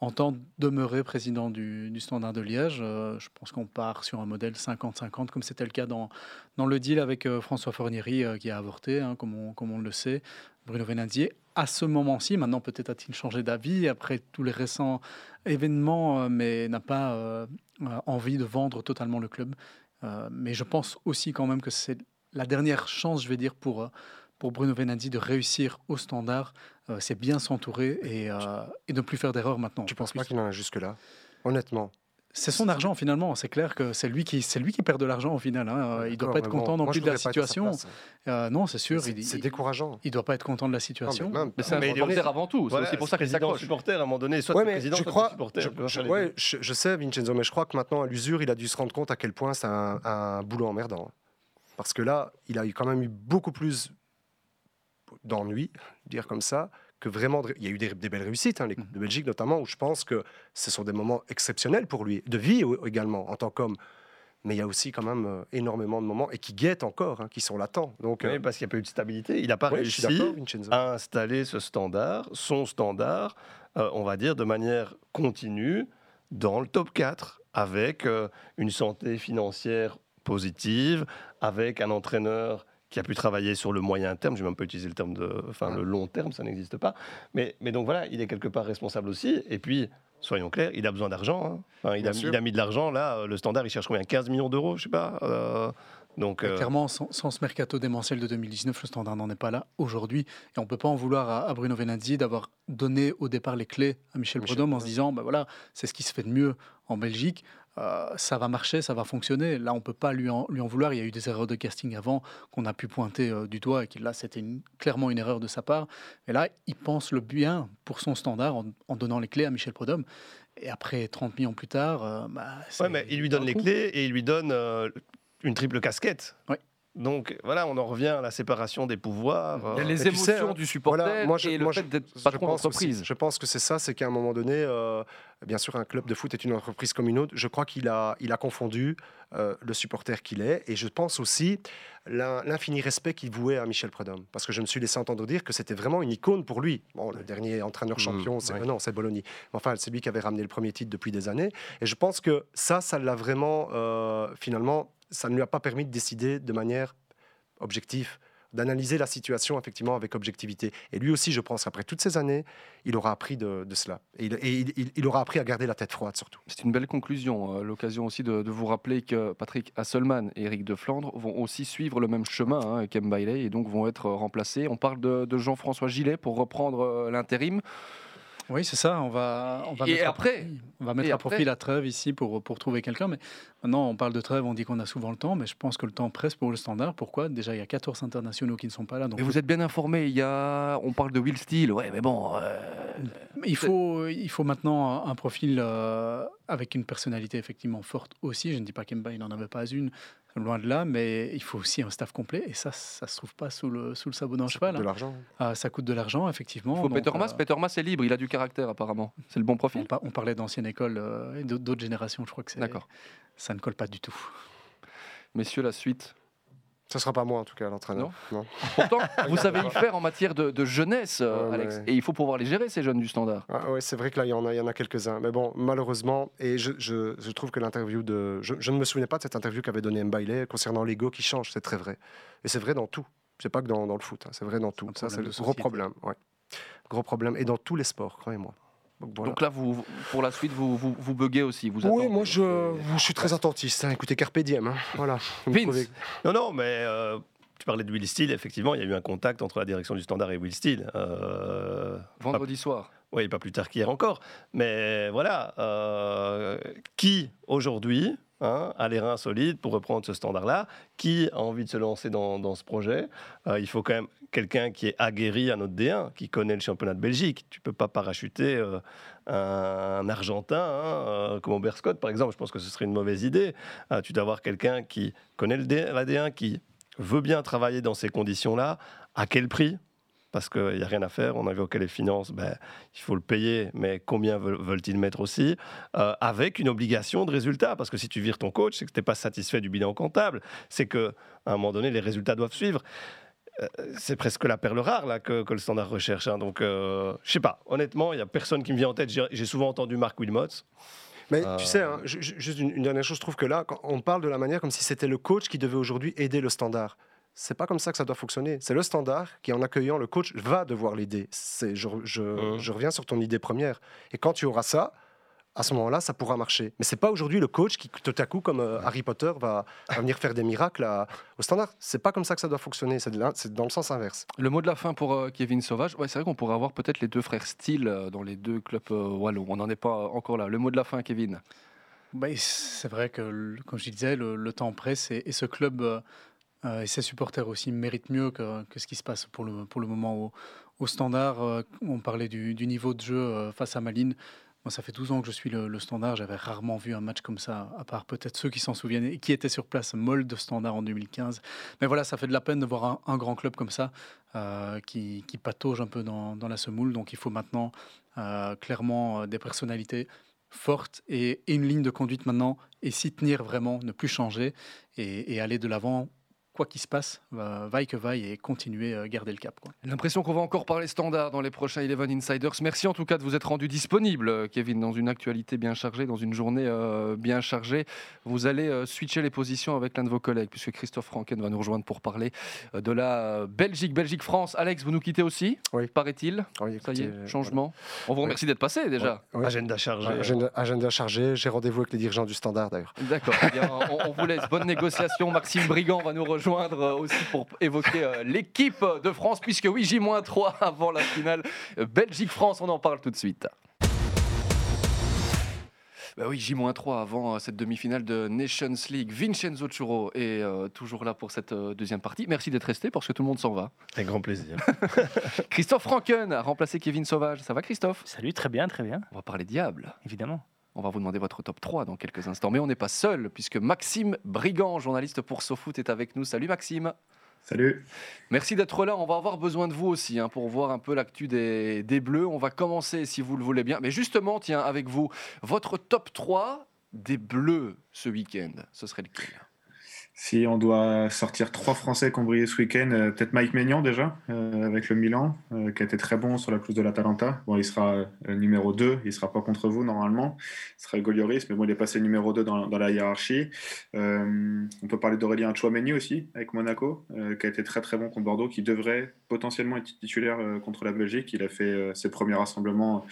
Venezzi entend demeurer président du, Standard de Liège. Euh, je pense qu'on part sur un modèle 50-50, comme c'était le cas dans, dans le deal avec euh, François Fornieri, euh, qui a avorté, hein, comme, on, comme, on, le sait. Bruno Venandier, à ce moment-ci, maintenant peut-être a-t-il changé d'avis après tous les récents événements, mais n'a pas envie de vendre totalement le club. mais je pense aussi quand même que c'est la dernière chance, je vais dire, pour pour Bruno Venanzi de réussir au standard, euh, c'est bien s'entourer et, euh, et, ne plus faire d'erreurs maintenant. Tu ne penses pas qu'il en a jusque-là? Honnêtement c'est son argent finalement. C'est clair que c'est lui qui c'est lui qui perd de l'argent au final. Hein. Il ne doit pas être content non plus de la situation. Euh, non, c'est sûr. C'est décourageant. Il ne doit pas être content de la situation. mais, c'est un supporter avant tout. C'est aussi pour ça qu'il s'accroche. supporter à un moment donné, soit ouais, président, je crois, supporter. Je, je, sais, Vincenzo, mais je crois que maintenant à l'usure, il a dû se rendre compte à quel point c'est un, un boulot emmerdant. Parce que là, il a quand même eu beaucoup plus d'ennui, dire comme ça, que vraiment, il y a eu des, belles réussites, hein, les Coupes de Belgique notamment, où je pense que ce sont des moments exceptionnels pour lui, de vie également, en tant qu'homme. Mais il y a aussi quand même euh, énormément de moments, et qui guettent encore, hein, qui sont latents. Donc, oui, euh, parce qu'il n'y a pas eu de stabilité. Il n'a pas réussi à installer ce standard, son standard, euh, on va dire, de manière continue dans le top 4, avec une santé financière positive, avec un entraîneur qui a pu travailler sur le moyen terme, je vais même pas utiliser le terme de, enfin le long terme, ça n'existe pas. Mais, mais donc voilà, il est quelque part responsable aussi. Et puis, soyons clairs, il a besoin d'argent. Hein. il, a, il, a, mis de l'argent. Là, euh, le standard, il cherche combien? 15 millions d'euros, je sais pas. Euh, donc, euh, Clairement, sans, ce mercato démentiel de 2019, le standard n'en est pas là aujourd'hui. Et on ne peut pas en vouloir à, Bruno Venazzi d'avoir donné au départ les clés à Michel, Michel Prudhomme en se disant, ben voilà, c'est ce qui se fait de mieux en Belgique. Euh, ça va marcher, ça va fonctionner. Là, on ne peut pas lui en, lui en, vouloir. Il y a eu des erreurs de casting avant qu'on a pu pointer euh, du doigt et que là, c'était clairement une erreur de sa part. Et là, il pense le bien pour son standard en, donnant les clés à Michel Prudhomme. Et après, 30 millions plus tard, euh, bah, ouais, mais il lui donne les clés et il lui donne une triple casquette. Oui. Donc voilà, on en revient à la séparation des pouvoirs. Y a les émotions hein, du supporter moi, je, et le fait d'être patron d'entreprise. Je pense que c'est ça, c'est qu'à un moment donné, euh, bien sûr, un club de foot est une entreprise comme une autre. Je crois qu'il a, il a confondu euh, le supporter qu'il est. Et je pense aussi l'infini respect qu'il vouait à Michel Prudhomme. Parce que je me suis laissé entendre dire que c'était vraiment une icône pour lui. Bon, le dernier entraîneur mmh, champion, c'est non, c'est Bologna. Enfin, c'est lui qui avait ramené le premier titre depuis des années. Et je pense que ça, ça l'a vraiment, euh, finalement, ça ne lui a pas permis de décider de manière objective, d'analyser la situation effectivement avec objectivité. Et lui aussi, je pense, après toutes ces années, il aura appris de, cela. Et, il, aura appris à garder la tête froide surtout. C'est une belle conclusion. Euh, l'occasion aussi de, vous rappeler que Patrick Hasselmann et Eric de Flandre vont aussi suivre le même chemin hein, et donc vont être remplacés. On parle de, de Jean-François Gillet pour reprendre euh, l'intérim. Oui, c'est ça. On va, on va et mettre après, à, on va mettre à profit la trêve ici pour, pour trouver quelqu'un. Mais maintenant, on parle de trêve, on dit qu'on a souvent le temps, mais je pense que le temps presse pour le standard. Pourquoi? Déjà, il y a 14 internationaux qui ne sont pas là. Donc mais vous êtes bien informé. Il y a, on parle de Will Steele. Ouais, mais bon. Euh, il faut, il faut maintenant un, profil euh, avec une personnalité effectivement forte aussi. Je ne dis pas qu'Emba il n'en avait pas une, loin de là, mais il faut aussi un staff complet et ça, ça se trouve pas sous le, sous le sabot d'un cheval. Ça coûte de l'argent. Ah, ça coûte de l'argent, effectivement. Faut Peter Mas. Euh, Peter Mas est libre, il a du caractère apparemment. C'est le bon profil. On, parlait d'ancienne école euh, et d'autres générations, je crois que c'est. D'accord. Ça ne colle pas du tout. Messieurs, la suite. Ce ne sera pas moi, en tout cas, l'entraîneur. Non. Pourtant, vous savez y faire en matière de, jeunesse, euh, Alex. Et il faut pouvoir les gérer, ces jeunes du standard. Ah, oui, c'est vrai que là, il y en a, il y en a quelques-uns. Mais bon, malheureusement, et je, je, je trouve que l'interview de. Je, ne me souvenais pas de cette interview qu'avait donnée Mbailey concernant l'ego qui change. C'est très vrai. Et c'est vrai dans tout. C'est pas que dans, dans le foot. Hein. C'est vrai dans tout. Ça, c'est le gros problème. Ouais. Gros problème. Et dans tous les sports, croyez-moi. Donc, là, vous, pour la suite, vous, vous, vous buguez aussi. Vous oui, moi je, je, suis très attentiste. Hein. Écoutez, Carpe Diem. Hein. Voilà. Non, non, mais euh, tu parlais de Will Steele. Effectivement, il y a eu un contact entre la direction du Standard et Will Steele. Euh, Vendredi soir. Oui, pas plus tard qu'hier encore. Mais voilà, euh, qui aujourd'hui hein, a les reins solides pour reprendre ce standard-là Qui a envie de se lancer dans, ce projet euh, Il faut quand même quelqu'un qui est aguerri à notre D1, qui connaît le championnat de Belgique. Tu peux pas parachuter euh, un, Argentin hein, comme Aubert Scott, par exemple. Je pense que ce serait une mauvaise idée. tu dois avoir quelqu'un qui connaît le D, la D1, qui veut bien travailler dans ces conditions-là. À quel prix? Parce qu'il n'y a rien à faire. On a évoqué les finances, ben, il faut le payer, mais combien veulent-ils mettre aussi euh, Avec une obligation de résultat, parce que si tu vires ton coach, c'est que tu n'es pas satisfait du bilan comptable, c'est qu'à un moment donné, les résultats doivent suivre. Euh, c'est presque la perle rare là, que, le standard recherche. Hein. Donc, euh, je sais pas, honnêtement, il n'y a personne qui me vient en tête. J'ai souvent entendu Marc Wilmots. Mais tu sais, hein, juste une, une, dernière chose, je trouve que là, on parle de la manière comme si c'était le coach qui devait aujourd'hui aider le standard c'est pas comme ça que ça doit fonctionner. C'est le standard qui, en accueillant le coach, va devoir l'aider. Je, je, mmh. je, reviens sur ton idée première. Et quand tu auras ça, à ce moment-là, ça pourra marcher. Mais c'est pas aujourd'hui le coach qui, tout à coup, comme euh, Harry Potter, va, venir faire des miracles au standard. C'est pas comme ça que ça doit fonctionner. C'est dans le sens inverse. Le mot de la fin pour euh, Kevin Sauvage. Ouais, c'est vrai qu'on pourrait avoir peut-être les deux frères Steele euh, dans les deux clubs wallons. On n'en est pas encore là. Le mot de la fin, Kevin. Bah, c'est vrai que, comme je disais, le, temps presse et, et ce club euh, et ses supporters aussi méritent mieux que, ce qui se passe pour le, pour le moment au, standard. Euh, on parlait du, niveau de jeu euh, face à Malines. Moi, ça fait 12 ans que je suis le, standard. J'avais rarement vu un match comme ça, à part peut-être ceux qui s'en souviennent et qui étaient sur place, molle de standard en 2015. Mais voilà, ça fait de la peine de voir un, grand club comme ça qui, qui, patauge un peu dans, la semoule. Donc il faut maintenant clairement des personnalités fortes et, une ligne de conduite maintenant et s'y tenir vraiment, ne plus changer et aller de l'avant quoi qu'il se passe, vaille que vaille et continuer à garder le cap. L'impression qu'on va encore parler standard dans les prochains Eleven Insiders. Merci en tout cas de vous être rendu disponible, Kevin, dans une actualité bien chargée, dans une journée euh, bien chargée. Vous allez euh, switcher les positions avec l'un de vos collègues, puisque Christophe Franken va nous rejoindre pour parler euh, de la Belgique, Belgique-France. Alex, vous nous quittez aussi, oui. paraît-il? Oui, Ça y est, changement. On vous remercie d'être passé déjà. Agenda chargé. Agenda, chargé. J'ai rendez-vous avec les dirigeants du standard d'ailleurs. D'accord. on, on, vous laisse. Bonne négociation. Maxime Brigand va nous rejoindre joindre euh, aussi pour évoquer euh, l'équipe de France, puisque oui, J-3 avant la finale Belgique-France, on en parle tout de suite. Bah oui, J-3 avant euh, cette demi-finale de Nations League. Vincenzo Churo est toujours là pour cette deuxième partie. Merci d'être resté parce que tout le monde s'en va. Avec grand plaisir. Christophe Franken a remplacé Kevin Sauvage. Ça va Christophe? Salut, très bien, très bien. On va parler diable. Évidemment. On va vous demander votre top 3 dans quelques instants. Mais on n'est pas seul, puisque Maxime Brigand, journaliste pour SoFoot, est avec nous. Salut Maxime. Salut. Merci d'être là. On va avoir besoin de vous aussi hein, pour voir un peu l'actu des, des Bleus. On va commencer, si vous le voulez bien. Mais justement, tiens, avec vous, votre top 3 des Bleus ce week-end, ce serait lequel? Si on doit sortir trois Français qui ont brillé ce week-end, euh, peut-être Mike Maignan déjà, euh, avec le Milan, euh, qui a été très bon sur la pelouse de l'Atalanta. Bon, il sera numéro 2, il sera pas contre vous normalement. Il sera Golioris, mais bon, il est passé numéro 2 dans, dans la hiérarchie. on peut parler d'Aurélien Chouameni aussi, avec Monaco, qui a été très très bon contre Bordeaux, qui devrait potentiellement être titulaire contre la Belgique. Il a fait ses premiers rassemblements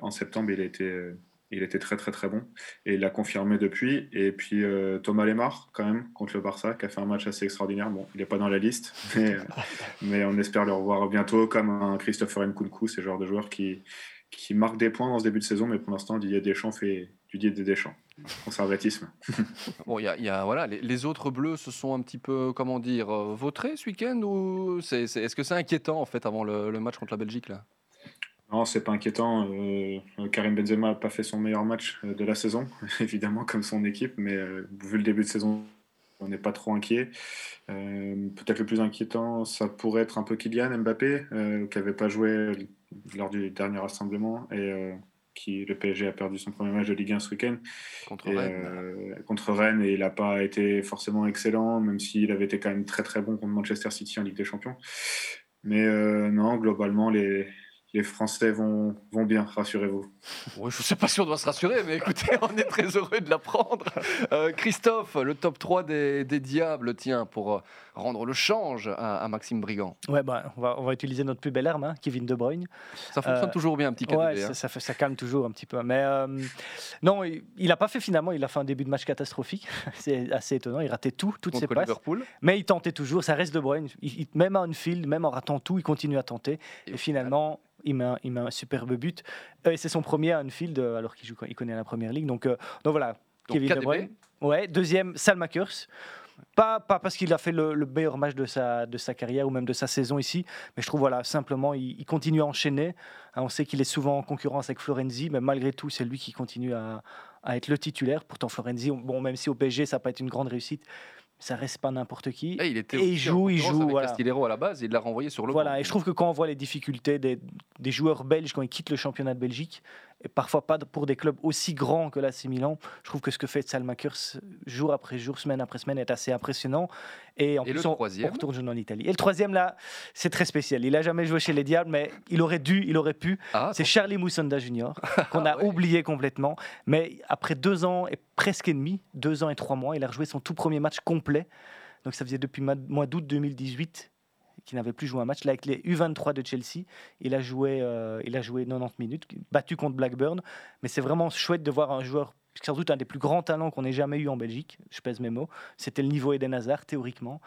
en septembre, il a été il était très très très bon et il l'a confirmé depuis. Et puis euh, Thomas Lemar, quand même, contre le Barça, qui a fait un match assez extraordinaire. Bon, il n'est pas dans la liste, mais, on espère le revoir bientôt, comme un Christopher Nkunku, ce genre de joueur qui, qui marque des points dans ce début de saison, mais pour l'instant, Didier Deschamps fait Didier Deschamps. Conservatisme. bon, il y, a, voilà, les, autres bleus se sont un petit peu, comment dire, euh, vautrés ce week-end ou c'est, est, ce que c'est inquiétant en fait avant le, le match contre la Belgique là? Non, c'est pas inquiétant. Euh, Karim Benzema n'a pas fait son meilleur match euh, de la saison, évidemment, comme son équipe, mais euh, vu le début de saison, on n'est pas trop inquiet. Peut-être le plus inquiétant, ça pourrait être un peu Kylian Mbappé, qui n'avait pas joué lors du dernier rassemblement et qui le PSG a perdu son premier match de Ligue 1 ce week-end contre, Rennes. contre Rennes et il n'a pas été forcément excellent, même s'il avait été quand même très très bon contre Manchester City en Ligue des Champions. Mais non, globalement, les, les Français vont, vont bien, rassurez-vous. Oui, je ne sais pas si on doit se rassurer, mais écoutez, on est très heureux de l'apprendre. Euh, Christophe, le top 3 des, des Diables, tiens, pour euh, rendre le change à, Maxime Brigand. Ouais, bah, on, va, on va utiliser notre plus belle arme, hein, Kevin De Bruyne. Ça fonctionne euh, toujours bien, un petit KDB. Ouais, hein. ça, ça, ça, calme toujours un petit peu. Mais non, il n'a pas fait finalement, il a fait un début de match catastrophique. C'est assez étonnant, il ratait tout, toutes ses passes. Liverpool. Mais il tentait toujours, ça reste De Bruyne. Il, même à field, même en ratant tout, il continue à tenter. Et, finalement il met, un, il met un superbe but. Euh, et c'est son premier à Anfield, euh, alors qu'il joue, il connaît la première ligue. Donc, euh, donc voilà, Kevin De Bruyne. Ouais, deuxième, Salmakers. Pas, pas parce qu'il a fait le, meilleur match de sa, de sa carrière ou même de sa saison ici, mais je trouve voilà simplement il, continue à enchaîner. Hein, on sait qu'il est souvent en concurrence avec Florenzi, mais malgré tout c'est lui qui continue à, à, être le titulaire. Pourtant Florenzi, bon même si au PSG ça n'a pas été une grande réussite, ça reste pas n'importe qui. Et, il était et il joue, il joue. Avec Castillero à la base, il l'a renvoyé sur le Voilà, et je trouve que quand on voit les difficultés des, des, joueurs belges quand ils quittent le championnat de Belgique, et parfois pas pour des clubs aussi grands que l'AC Milan. Je trouve que ce que fait Salmakers jour après jour, semaine après semaine est assez impressionnant. Et en plus, on, retourne en Italie. Et le troisième, là, c'est très spécial. Il a jamais joué chez les Diables, mais il aurait dû, il aurait pu. Ah, c'est Charlie Moussonda Junior, qu'on a oublié complètement. Mais après deux ans et presque et demi, deux ans et trois mois, il a rejoué son tout premier match complet. Donc ça faisait depuis mois d'août 2018 qui n'avait plus joué un match. Là, avec les U23 de Chelsea, il a joué, euh, il a joué 90 minutes, battu contre Blackburn. Mais c'est vraiment chouette de voir un joueur sans doute un des plus grands talents qu'on ait jamais eu en Belgique, je pèse mes mots. C'était le niveau Eden Hazard, théoriquement.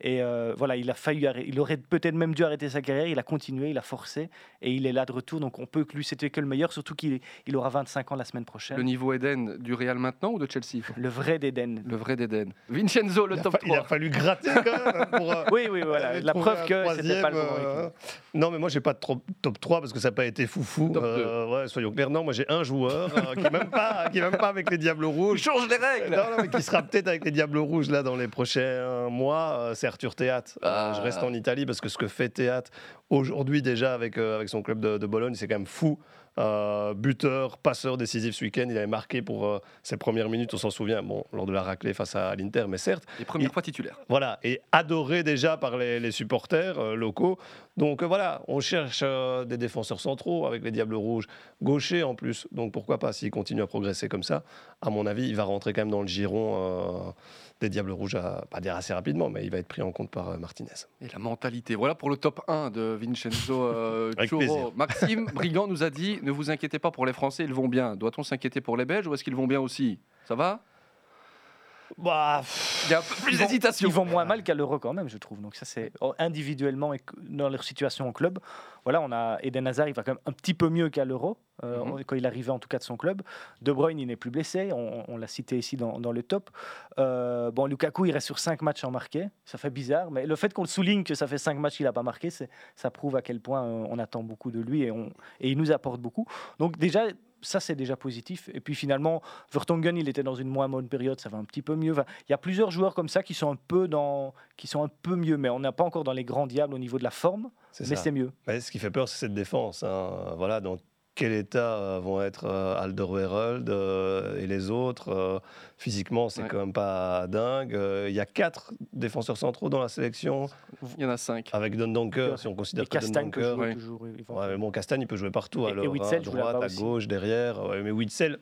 Et euh, voilà, il a failli il aurait peut-être même dû arrêter sa carrière, il a continué, il a forcé, et il est là de retour. Donc on peut que lui, c'était que le meilleur, surtout qu'il il aura 25 ans la semaine prochaine. Le niveau Eden du Real maintenant ou de Chelsea? Le vrai d'Eden. Le vrai d'Eden. Vincenzo, le top 3. Il a fallu gratter quand même hein, pour. Euh, oui, oui, voilà. La preuve que c'était pas le euh, Non, mais moi, j'ai pas de top 3 parce que ça n'a pas été foufou. ouais, soyons clairs. Non, moi, j'ai un joueur qui n'est même, pas, qui même pas avec les Diables Rouges. Il change les règles Non, non mais qui sera peut-être avec les Diables Rouges là dans les prochains mois. C'est Arthur Théâtre. Euh, je reste en Italie parce que ce que fait Théâtre aujourd'hui déjà avec, euh, avec son club de, Bologne, c'est quand même fou. Euh, buteur, passeur décisif ce week-end. Il avait marqué pour ses premières minutes, on s'en souvient, bon, lors de la raclée face à l'Inter, mais certes. Les premières fois titulaires. Voilà, et adoré déjà par les, supporters locaux. Donc voilà, on cherche des défenseurs centraux avec les Diables Rouges, gauchers en plus. Donc pourquoi pas, s'il continue à progresser comme ça, à mon avis, il va rentrer quand même dans le giron des Diables Rouges, à, pas dire assez rapidement, mais il va être pris en compte par euh, Martinez. Et la mentalité. Voilà pour le top 1 de Vincenzo euh, Maxime Brigand nous a dit ne vous inquiétez pas pour les Français, ils vont bien. Doit-on s'inquiéter pour les Belges ou est-ce qu'ils vont bien aussi? Ça va? Bah, il y a un peu plus d'hésitation. Ils vont moins mal qu'à l'Euro quand même, je trouve. Donc ça, c'est individuellement et dans leur situation en club. Voilà, on a Eden Hazard, il va quand même un petit peu mieux qu'à l'Euro euh, mhm. quand il arrivait en tout cas de son club. De Bruyne, il n'est plus blessé. On, l'a cité ici dans, le top. Euh, bon, Lukaku, il reste sur 5 matchs en marqué. Ça fait bizarre, mais le fait qu'on le souligne que ça fait 5 matchs qu'il n'a pas marqué, ça prouve à quel point euh, on attend beaucoup de lui et, on, et il nous apporte beaucoup. Donc déjà, ça, c'est déjà positif. Et puis finalement, Vertonghen, il était dans une moins bonne période, ça va un petit peu mieux. il y a plusieurs joueurs comme ça qui sont un peu, dans, qui sont un peu mieux, mais on n'a pas encore dans les grands diables au niveau de la forme, mais c'est mieux. ce qui fait peur, c'est cette défense. Hein. Voilà, donc quel état euh, vont être euh, Alderweireld euh, et les autres. physiquement, c'est quand même pas dingue. Il y a quatre défenseurs centraux dans la sélection. Il y en a cinq. Avec Don Donker, si on considère que Castagne peut jouer toujours. Ouais, mais bon, Castagne, il peut jouer partout. Et, alors, à droite, à gauche, derrière. mais Witzel,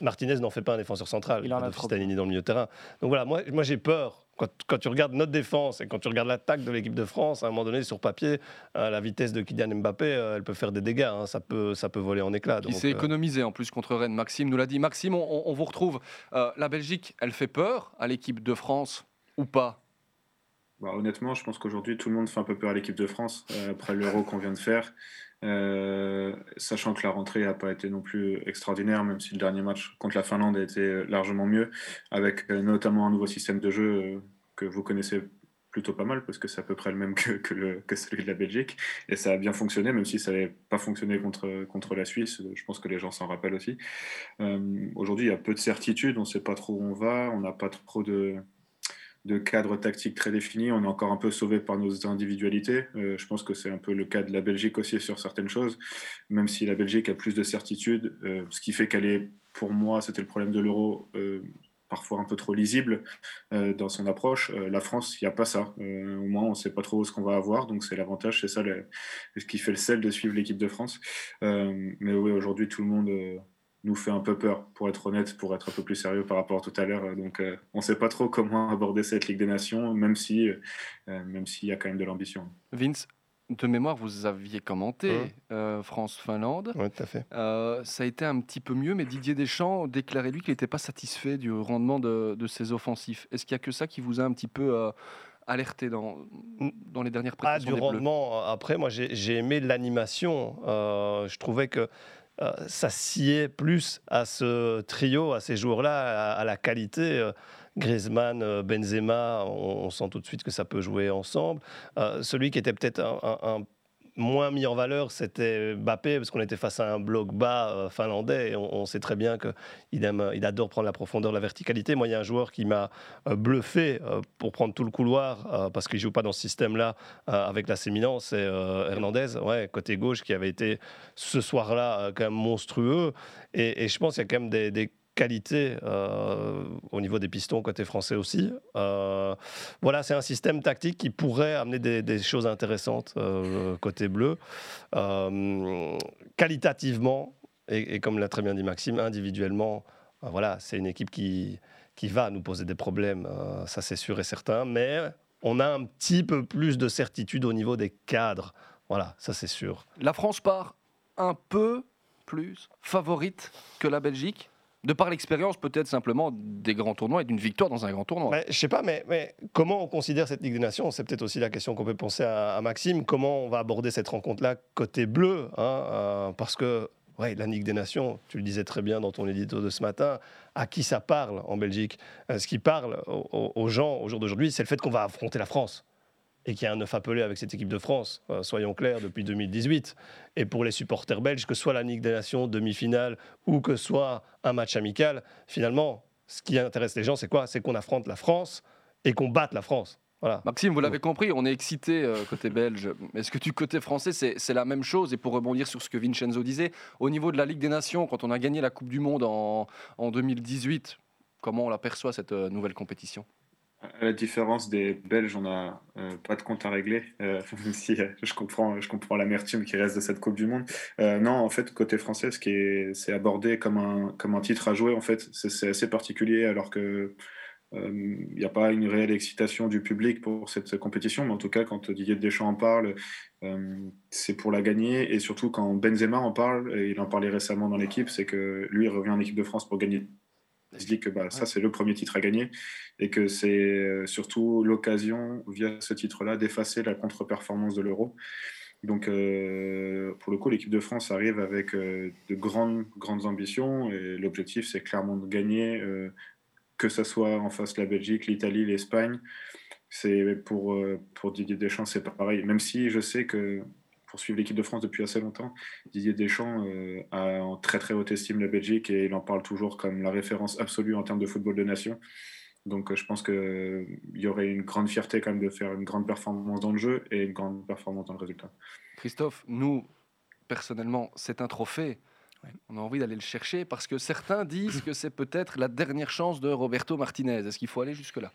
Martinez n'en fait pas un défenseur central. Il en a trop. dans le milieu de terrain. Donc voilà, moi, moi j'ai peur quand, tu regardes notre défense et quand tu regardes l'attaque de l'équipe de France, à un moment donné, sur papier, euh, la vitesse de Kylian Mbappé, euh, elle peut faire des dégâts. Hein. ça, peut, ça peut voler en éclats. Il s'est euh, économisé en plus contre Rennes. Maxime nous l'a dit. Maxime, on, vous retrouve. la Belgique, elle fait peur à l'équipe de France ou pas? Bah, Honnêtement, je pense qu'aujourd'hui, tout le monde fait un peu peur à l'équipe de France après l'euro qu'on vient de faire. Euh, sachant que la rentrée n'a pas été non plus extraordinaire, même si le dernier match contre la Finlande a été largement mieux, avec euh, notamment un nouveau système de jeu euh, vous connaissez plutôt pas mal, parce que c'est à peu près le même que, celui de la Belgique, et ça a bien fonctionné, même si ça n'avait pas fonctionné contre, contre la Suisse, je pense que les gens s'en rappellent aussi. Aujourd'hui, il y a peu de certitude, on ne sait pas trop où on va, on n'a pas trop de de cadre tactique très défini. On est encore un peu sauvé par nos individualités. Euh, je pense que c'est un peu le cas de la Belgique aussi sur certaines choses, même si la Belgique a plus de certitude, euh, ce qui fait qu'elle est, pour moi, c'était le problème de l'euro, euh, parfois un peu trop lisible dans son approche. la France, il n'y a pas ça. au moins, on ne sait pas trop ce qu'on va avoir, donc c'est l'avantage, c'est ça ce qui fait le sel de suivre l'équipe de France. mais oui, aujourd'hui, tout le monde nous fait un peu peur, pour être honnête, pour être un peu plus sérieux par rapport à tout à l'heure. Donc, euh, on ne sait pas trop comment aborder cette Ligue des Nations, même si, euh, même s'il y a quand même de l'ambition. Vince, de mémoire, vous aviez commenté mmh. euh, France-Finlande. Oui, tout à fait. ça a été un petit peu mieux, mais Didier Deschamps déclarait lui qu'il n'était pas satisfait du rendement de, ses offensifs. Est-ce qu'il n'y a que ça qui vous a un petit peu alerté dans, dans les dernières prestations Ah, du rendement. Après, moi, j'ai aimé l'animation. je trouvais que euh, ça sciait plus à ce trio, à ces joueurs-là, à, la qualité. Euh, Griezmann, euh, Benzema, on, sent tout de suite que ça peut jouer ensemble. celui qui était peut-être un moins mis en valeur, c'était Mbappé, parce qu'on était face à un bloc bas euh, finlandais. On, sait très bien qu'il il adore prendre la profondeur, la verticalité. Moi, il y a un joueur qui m'a euh, bluffé euh, pour prendre tout le couloir, parce qu'il joue pas dans ce système-là avec la Milan, c'est Hernandez, ouais, côté gauche, qui avait été ce soir-là quand même monstrueux. Et, je pense qu'il y a quand même des qualité euh, au niveau des pistons côté français aussi. Euh, voilà, c'est un système tactique qui pourrait amener des, choses intéressantes euh, côté bleu. qualitativement, et, comme l'a très bien dit Maxime, individuellement, voilà, c'est une équipe qui, qui va nous poser des problèmes, ça c'est sûr et certain, mais on a un petit peu plus de certitude au niveau des cadres. Voilà, ça c'est sûr. La France part un peu plus favorite que la Belgique de par l'expérience peut-être simplement des grands tournois et d'une victoire dans un grand tournoi. Mais, je sais pas, mais, mais, comment on considère cette Ligue des Nations? C'est peut-être aussi la question qu'on peut penser à, Maxime. Comment on va aborder cette rencontre-là côté bleu hein, euh, Parce que ouais, la Ligue des Nations, tu le disais très bien dans ton édito de ce matin, à qui ça parle en Belgique? Euh, Ce qui parle aux gens au jour d'aujourd'hui, c'est le fait qu'on va affronter la France et qu'il y a un œuf appelé avec cette équipe de France, euh, soyons clairs, depuis 2018. Et pour les supporters belges, que ce soit la Ligue des Nations, demi-finale, ou que ce soit un match amical, finalement, ce qui intéresse les gens, c'est quoi? C'est qu'on affronte la France et qu'on batte la France. Voilà. Maxime, vous l'avez compris, on est excité euh, côté belge. Est-ce que du côté français, c'est la même chose? Et pour rebondir sur ce que Vincenzo disait, au niveau de la Ligue des Nations, quand on a gagné la Coupe du Monde en, en 2018, comment on l'aperçoit cette euh, nouvelle compétition? À la différence des Belges, on n'a euh, pas de compte à régler, euh, même si euh, je comprends, je comprends l'amertume qui reste de cette Coupe du Monde. non, en fait, côté français, ce qui est, c'est abordé comme un, comme un titre à jouer, en fait, c'est, assez particulier, alors que il n'y a pas une réelle excitation du public pour cette compétition, mais en tout cas, quand Didier Deschamps en parle, c'est pour la gagner, et surtout quand Benzema en parle, et il en parlait récemment dans l'équipe, c'est que lui, il revient en équipe de France pour gagner il se dit que bah, ça, c'est le premier titre à gagner et que c'est euh, surtout l'occasion, via ce titre-là, d'effacer la contre-performance de l'euro. Donc, euh, pour le coup, l'équipe de France arrive avec euh, de grandes, grandes ambitions et l'objectif, c'est clairement de gagner, que ce soit en face la Belgique, l'Italie, l'Espagne. C'est pour, pour Didier Deschamps, c'est pareil. Même si je sais que pour suivre l'équipe de France depuis assez longtemps. Didier Deschamps euh, a en très très haute estime la Belgique et il en parle toujours comme la référence absolue en termes de football de nation. Donc euh, je pense qu'il y aurait une grande fierté quand même de faire une grande performance dans le jeu et une grande performance dans le résultat. Christophe, nous, personnellement, c'est un trophée. On a envie d'aller le chercher parce que certains disent que c'est peut-être la dernière chance de Roberto Martinez. Est-ce qu'il faut aller jusque-là?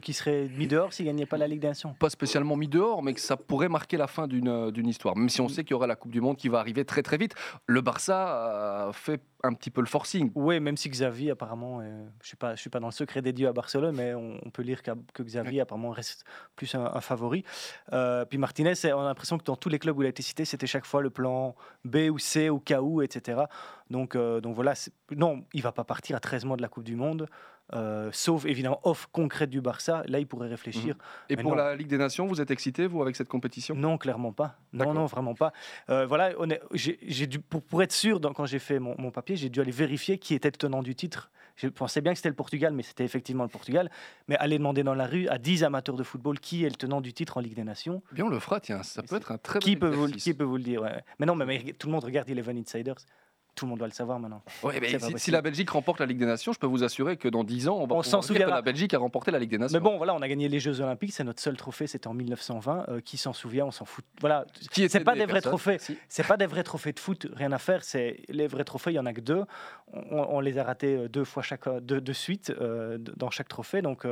Qui serait mis dehors s'il gagnait pas la Ligue des Nations? Pas spécialement mis dehors, mais que ça pourrait marquer la fin d'une histoire. Même si on sait qu'il y aura la Coupe du Monde qui va arriver très très vite. Le Barça fait un petit peu le forcing. Oui, même si Xavi, apparemment, je ne suis, pas, je suis pas dans le secret des dieux à Barcelone, mais on, peut lire que Xavi, apparemment, reste plus un, favori. Euh, puis Martinez, on a l'impression que dans tous les clubs où il a été cité, c'était chaque fois le plan B ou C, au cas où, etc. Donc, euh, donc voilà, non, il va pas partir à 13 mois de la Coupe du Monde. Euh, sauf évidemment off concrète du Barça, là il pourrait réfléchir. Mhm. Et pour la Ligue des Nations, vous êtes excité vous avec cette compétition? Non, clairement pas. Non, non, vraiment pas. Euh, voilà, j'ai dû pour, pour, être sûr quand j'ai fait mon, mon papier, j'ai dû aller vérifier qui était le tenant du titre. Je pensais bien que c'était le Portugal, mais c'était effectivement le Portugal. Mais aller demander dans la rue à 10 amateurs de football qui est le tenant du titre en Ligue des Nations. Bien, on le fera, tiens, ça peut être un très qui peut vous, Qui peut vous le dire Mais non, mais, tout le monde regarde Eleven Insiders. Tout le monde doit le savoir maintenant. Ouais, mais si, la Belgique remporte la Ligue des Nations, je peux vous assurer que dans 10 ans, on va on s'en souviendra. que la Belgique a remporté la Ligue des Nations. Mais bon, voilà, on a gagné les Jeux Olympiques, c'est notre seul trophée, c'était en 1920. Euh, qui s'en souvient On s'en fout. Voilà, c'est pas des, vrais trophées. C'est pas des vrais trophées de foot, rien à faire. C'est les vrais trophées, il y en a que deux. On, les a ratés euh, deux fois chaque, deux, de suite euh, dans chaque trophée, donc.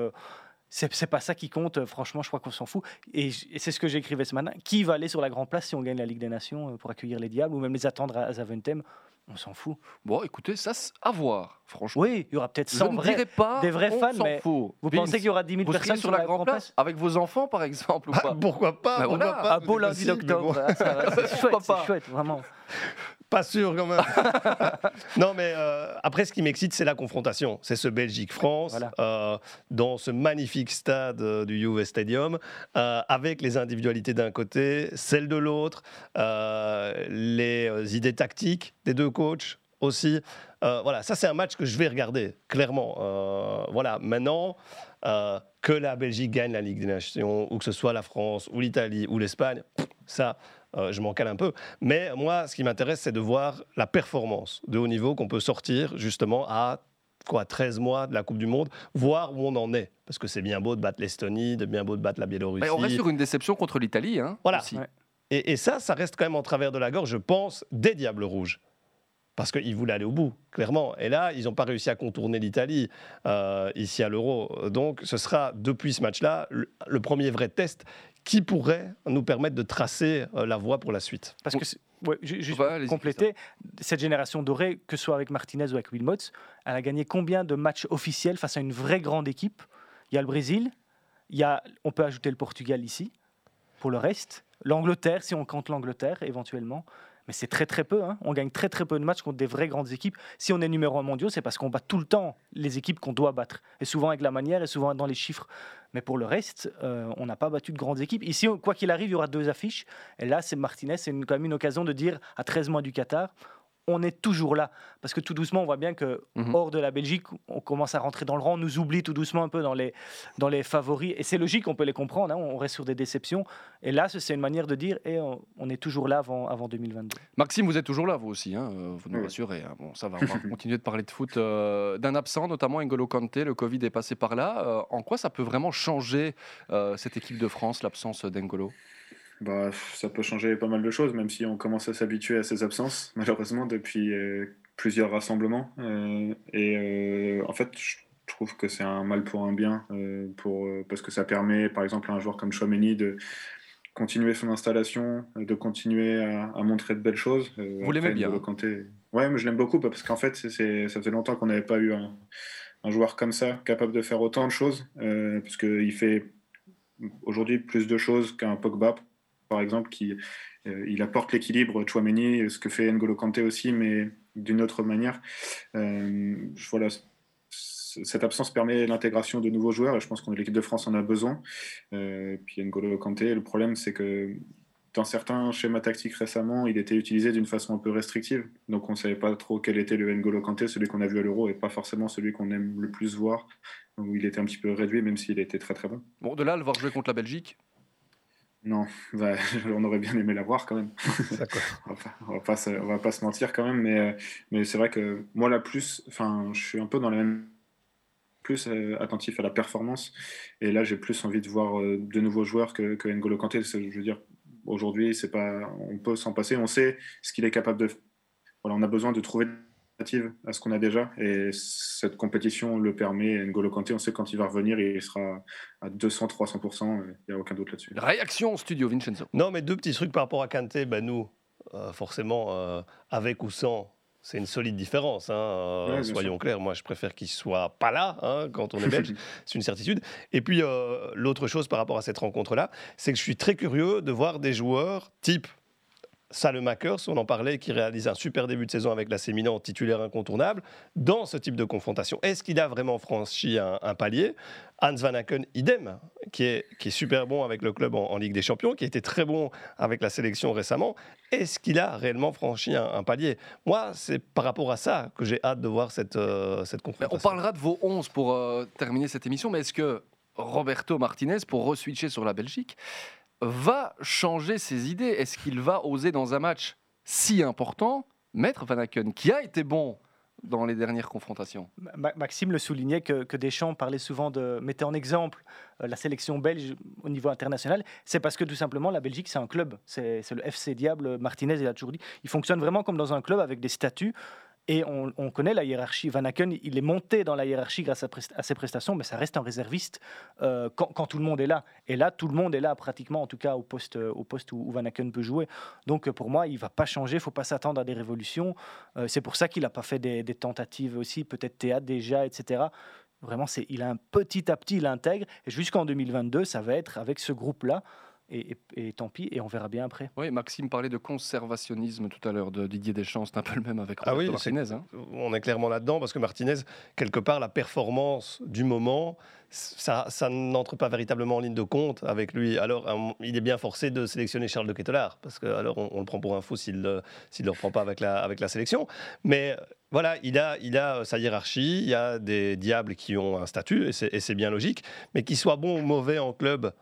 c'est pas ça qui compte, franchement, je crois qu'on s'en fout. Et, c'est ce que j'écrivais ce matin. Qui va aller sur la Grande Place si on gagne la Ligue des Nations pour accueillir les Diables ou même les attendre à Zaventem? On s'en fout. Bon, écoutez, ça, à voir, franchement. Oui, il y aura peut-être 100 vrais, pas, des vrais fans, mais fout. vous pensez qu'il y aura 10 000 personnes sur la grande place, Avec vos enfants, par exemple, ou ah, pas Pourquoi pas, bah pourquoi pas Un beau lundi d'octobre, c'est chouette, chouette, vraiment. Pas sûr quand même. non, mais euh, après, ce qui m'excite, c'est la confrontation. C'est ce Belgique-France euh, dans ce magnifique stade euh, du Juve Stadium, avec les individualités d'un côté, celles de l'autre, les idées tactiques des deux coachs aussi. voilà, ça c'est un match que je vais regarder, clairement. voilà, maintenant, que la Belgique gagne la Ligue des Nations, ou que ce soit la France, ou l'Italie, ou l'Espagne, ça, euh, je m'en cale un peu. Mais moi, ce qui m'intéresse, c'est de voir la performance de haut niveau qu'on peut sortir justement à quoi 13 mois de la Coupe du Monde, voir où on en est. Parce que c'est bien beau de battre l'Estonie, de bien beau de battre la Biélorussie. on reste sur une déception contre l'Italie. Hein, voilà. Et, ça, ça reste quand même en travers de la gorge, je pense, des Diables Rouges parce qu'ils voulaient aller au bout, clairement. Et là, ils n'ont pas réussi à contourner l'Italie euh, ici à l'Euro. Donc, ce sera depuis ce match-là le, premier vrai test qui pourrait nous permettre de tracer euh, la voie pour la suite. Parce que, ouais, juste pour compléter, cette génération dorée, que ce soit avec Martinez ou avec Wilmots, elle a gagné combien de matchs officiels face à une vraie grande équipe? Il y a le Brésil, il y a, on peut ajouter le Portugal ici, pour le reste. L'Angleterre, si on compte l'Angleterre éventuellement mais c'est très très peu. Hein. On gagne très très peu de matchs contre des vraies grandes équipes. Si on est numéro un mondial, c'est parce qu'on bat tout le temps les équipes qu'on doit battre. Et souvent avec la manière et souvent dans les chiffres. Mais pour le reste, euh, on n'a pas battu de grandes équipes. Ici, quoi qu'il arrive, il y aura deux affiches. Et là, c'est Martinez, c'est quand même une occasion de dire à 13 mois du Qatar, on est toujours là. Parce que tout doucement, on voit bien que mhm. hors de la Belgique, on commence à rentrer dans le rang, on nous oublie tout doucement un peu dans les, dans les favoris. Et c'est logique, on peut les comprendre, hein, on reste sur des déceptions. Et là, c'est une manière de dire, et eh, on, est toujours là avant, avant 2022. Maxime, vous êtes toujours là, vous aussi, hein, euh, vous nous rassurez. Hein. Bon, ça va, on va continuer de parler de foot. Euh, d'un absent, notamment N'Golo Kanté, le Covid est passé par là. Euh, en quoi ça peut vraiment changer cette équipe de France, l'absence d'Engolo bah, ça peut changer pas mal de choses, même si on commence à s'habituer à ses absences, malheureusement, depuis euh, plusieurs rassemblements. Euh, et euh, en fait, je trouve que c'est un mal pour un bien, pour, parce que ça permet, par exemple, à un joueur comme Chouameni de continuer son installation, de continuer à, montrer de belles choses. Vous l'aimez bien hein Ouais, mais je l'aime beaucoup parce qu'en fait, ça faisait longtemps qu'on n'avait pas eu un, un, joueur comme ça, capable de faire autant de choses, parce qu'il fait aujourd'hui plus de choses qu'un Pogba par exemple, qui euh, il apporte l'équilibre, Chouameni, ce que fait N'Golo Kanté aussi, mais d'une autre manière. Euh, voilà, cette absence permet l'intégration de nouveaux joueurs et je pense que l'équipe de France en a besoin. Euh, puis N'Golo Kanté, le problème c'est que dans certains schémas tactiques récemment, il était utilisé d'une façon un peu restrictive. Donc on ne savait pas trop quel était le N'Golo Kanté, celui qu'on a vu à l'Euro et pas forcément celui qu'on aime le plus voir, où il était un petit peu réduit même s'il était très très bon. Bon, de là, le voir jouer contre la Belgique, non, bah, on aurait bien aimé la voir quand même. on, va pas, va pas, se, va pas se mentir quand même, mais, mais c'est vrai que moi, la plus, enfin, je suis un peu dans la même plus euh, attentif à la performance. Et là, j'ai plus envie de voir euh, de nouveaux joueurs que, que N'Golo Kanté. Je veux dire, aujourd'hui, c'est pas, on peut s'en passer. On sait ce qu'il est capable de. Voilà, on a besoin de trouver à ce qu'on a déjà. Et cette compétition le permet. N'Golo Kanté, on sait quand il va revenir, il sera à 200-300%. Il n'y a aucun doute là-dessus. Réaction studio, Vincenzo. Non, mais deux petits trucs par rapport à Kanté. Ben nous, euh, forcément, euh, avec ou sans, c'est une solide différence. Hein, euh, soyons clairs, moi je préfère qu'il soit pas là hein, quand on est belge, c'est une certitude. Et puis l'autre chose par rapport à cette rencontre-là, c'est que je suis très curieux de voir des joueurs type Salemakers, on en parlait, qui réalise un super début de saison avec la Milan, titulaire incontournable, dans ce type de confrontation. Est-ce qu'il a vraiment franchi un, palier? Hans Van Aken, idem, qui est, qui est super bon avec le club en, Ligue des Champions, qui était très bon avec la sélection récemment. Est-ce qu'il a réellement franchi un, palier? Moi, c'est par rapport à ça que j'ai hâte de voir cette, euh, cette confrontation. On parlera de vos 11 pour euh, terminer cette émission, mais est-ce que Roberto Martinez, pour reswitcher sur la Belgique, va changer ses idées Est-ce qu'il va oser dans un match si important Maître Van Aken, qui a été bon dans les dernières confrontations? Maxime le soulignait que, Deschamps parlait souvent de mettait en exemple euh, la sélection belge au niveau international. C'est parce que tout simplement la Belgique c'est un club, c'est le FC Diable. Martinez il a toujours dit, il fonctionne vraiment comme dans un club avec des statuts. Et on, connaît la hiérarchie. Van Aken, il est monté dans la hiérarchie grâce à, ses prestations, mais ça reste un réserviste euh, quand, tout le monde est là. Et là, tout le monde est là pratiquement, en tout cas au poste, poste où, Van Aken peut jouer. Donc pour moi, il ne va pas changer, il ne faut pas s'attendre à des révolutions. Euh, c'est pour ça qu'il n'a pas fait des, tentatives aussi, peut-être théâtre déjà, etc. Vraiment, il a un petit à petit, il intègre. Et jusqu'en 2022, ça va être avec ce groupe-là. Et, tant pis, et on verra bien après. Oui, Maxime parlait de conservationnisme tout à l'heure de Didier Deschamps, c'est un peu le même avec ah oui, Martinez. Hein. On est clairement là-dedans, parce que Martinez, quelque part, la performance du moment, ça, ça n'entre pas véritablement en ligne de compte avec lui. Alors, il est bien forcé de sélectionner Charles de Kettelard, parce que alors on, le prend pour un fou s'il ne le reprend pas avec la, avec la sélection. Mais voilà, il a, il a sa hiérarchie, il y a des diables qui ont un statut, et c'est bien logique, mais qu'il soit bon ou mauvais en club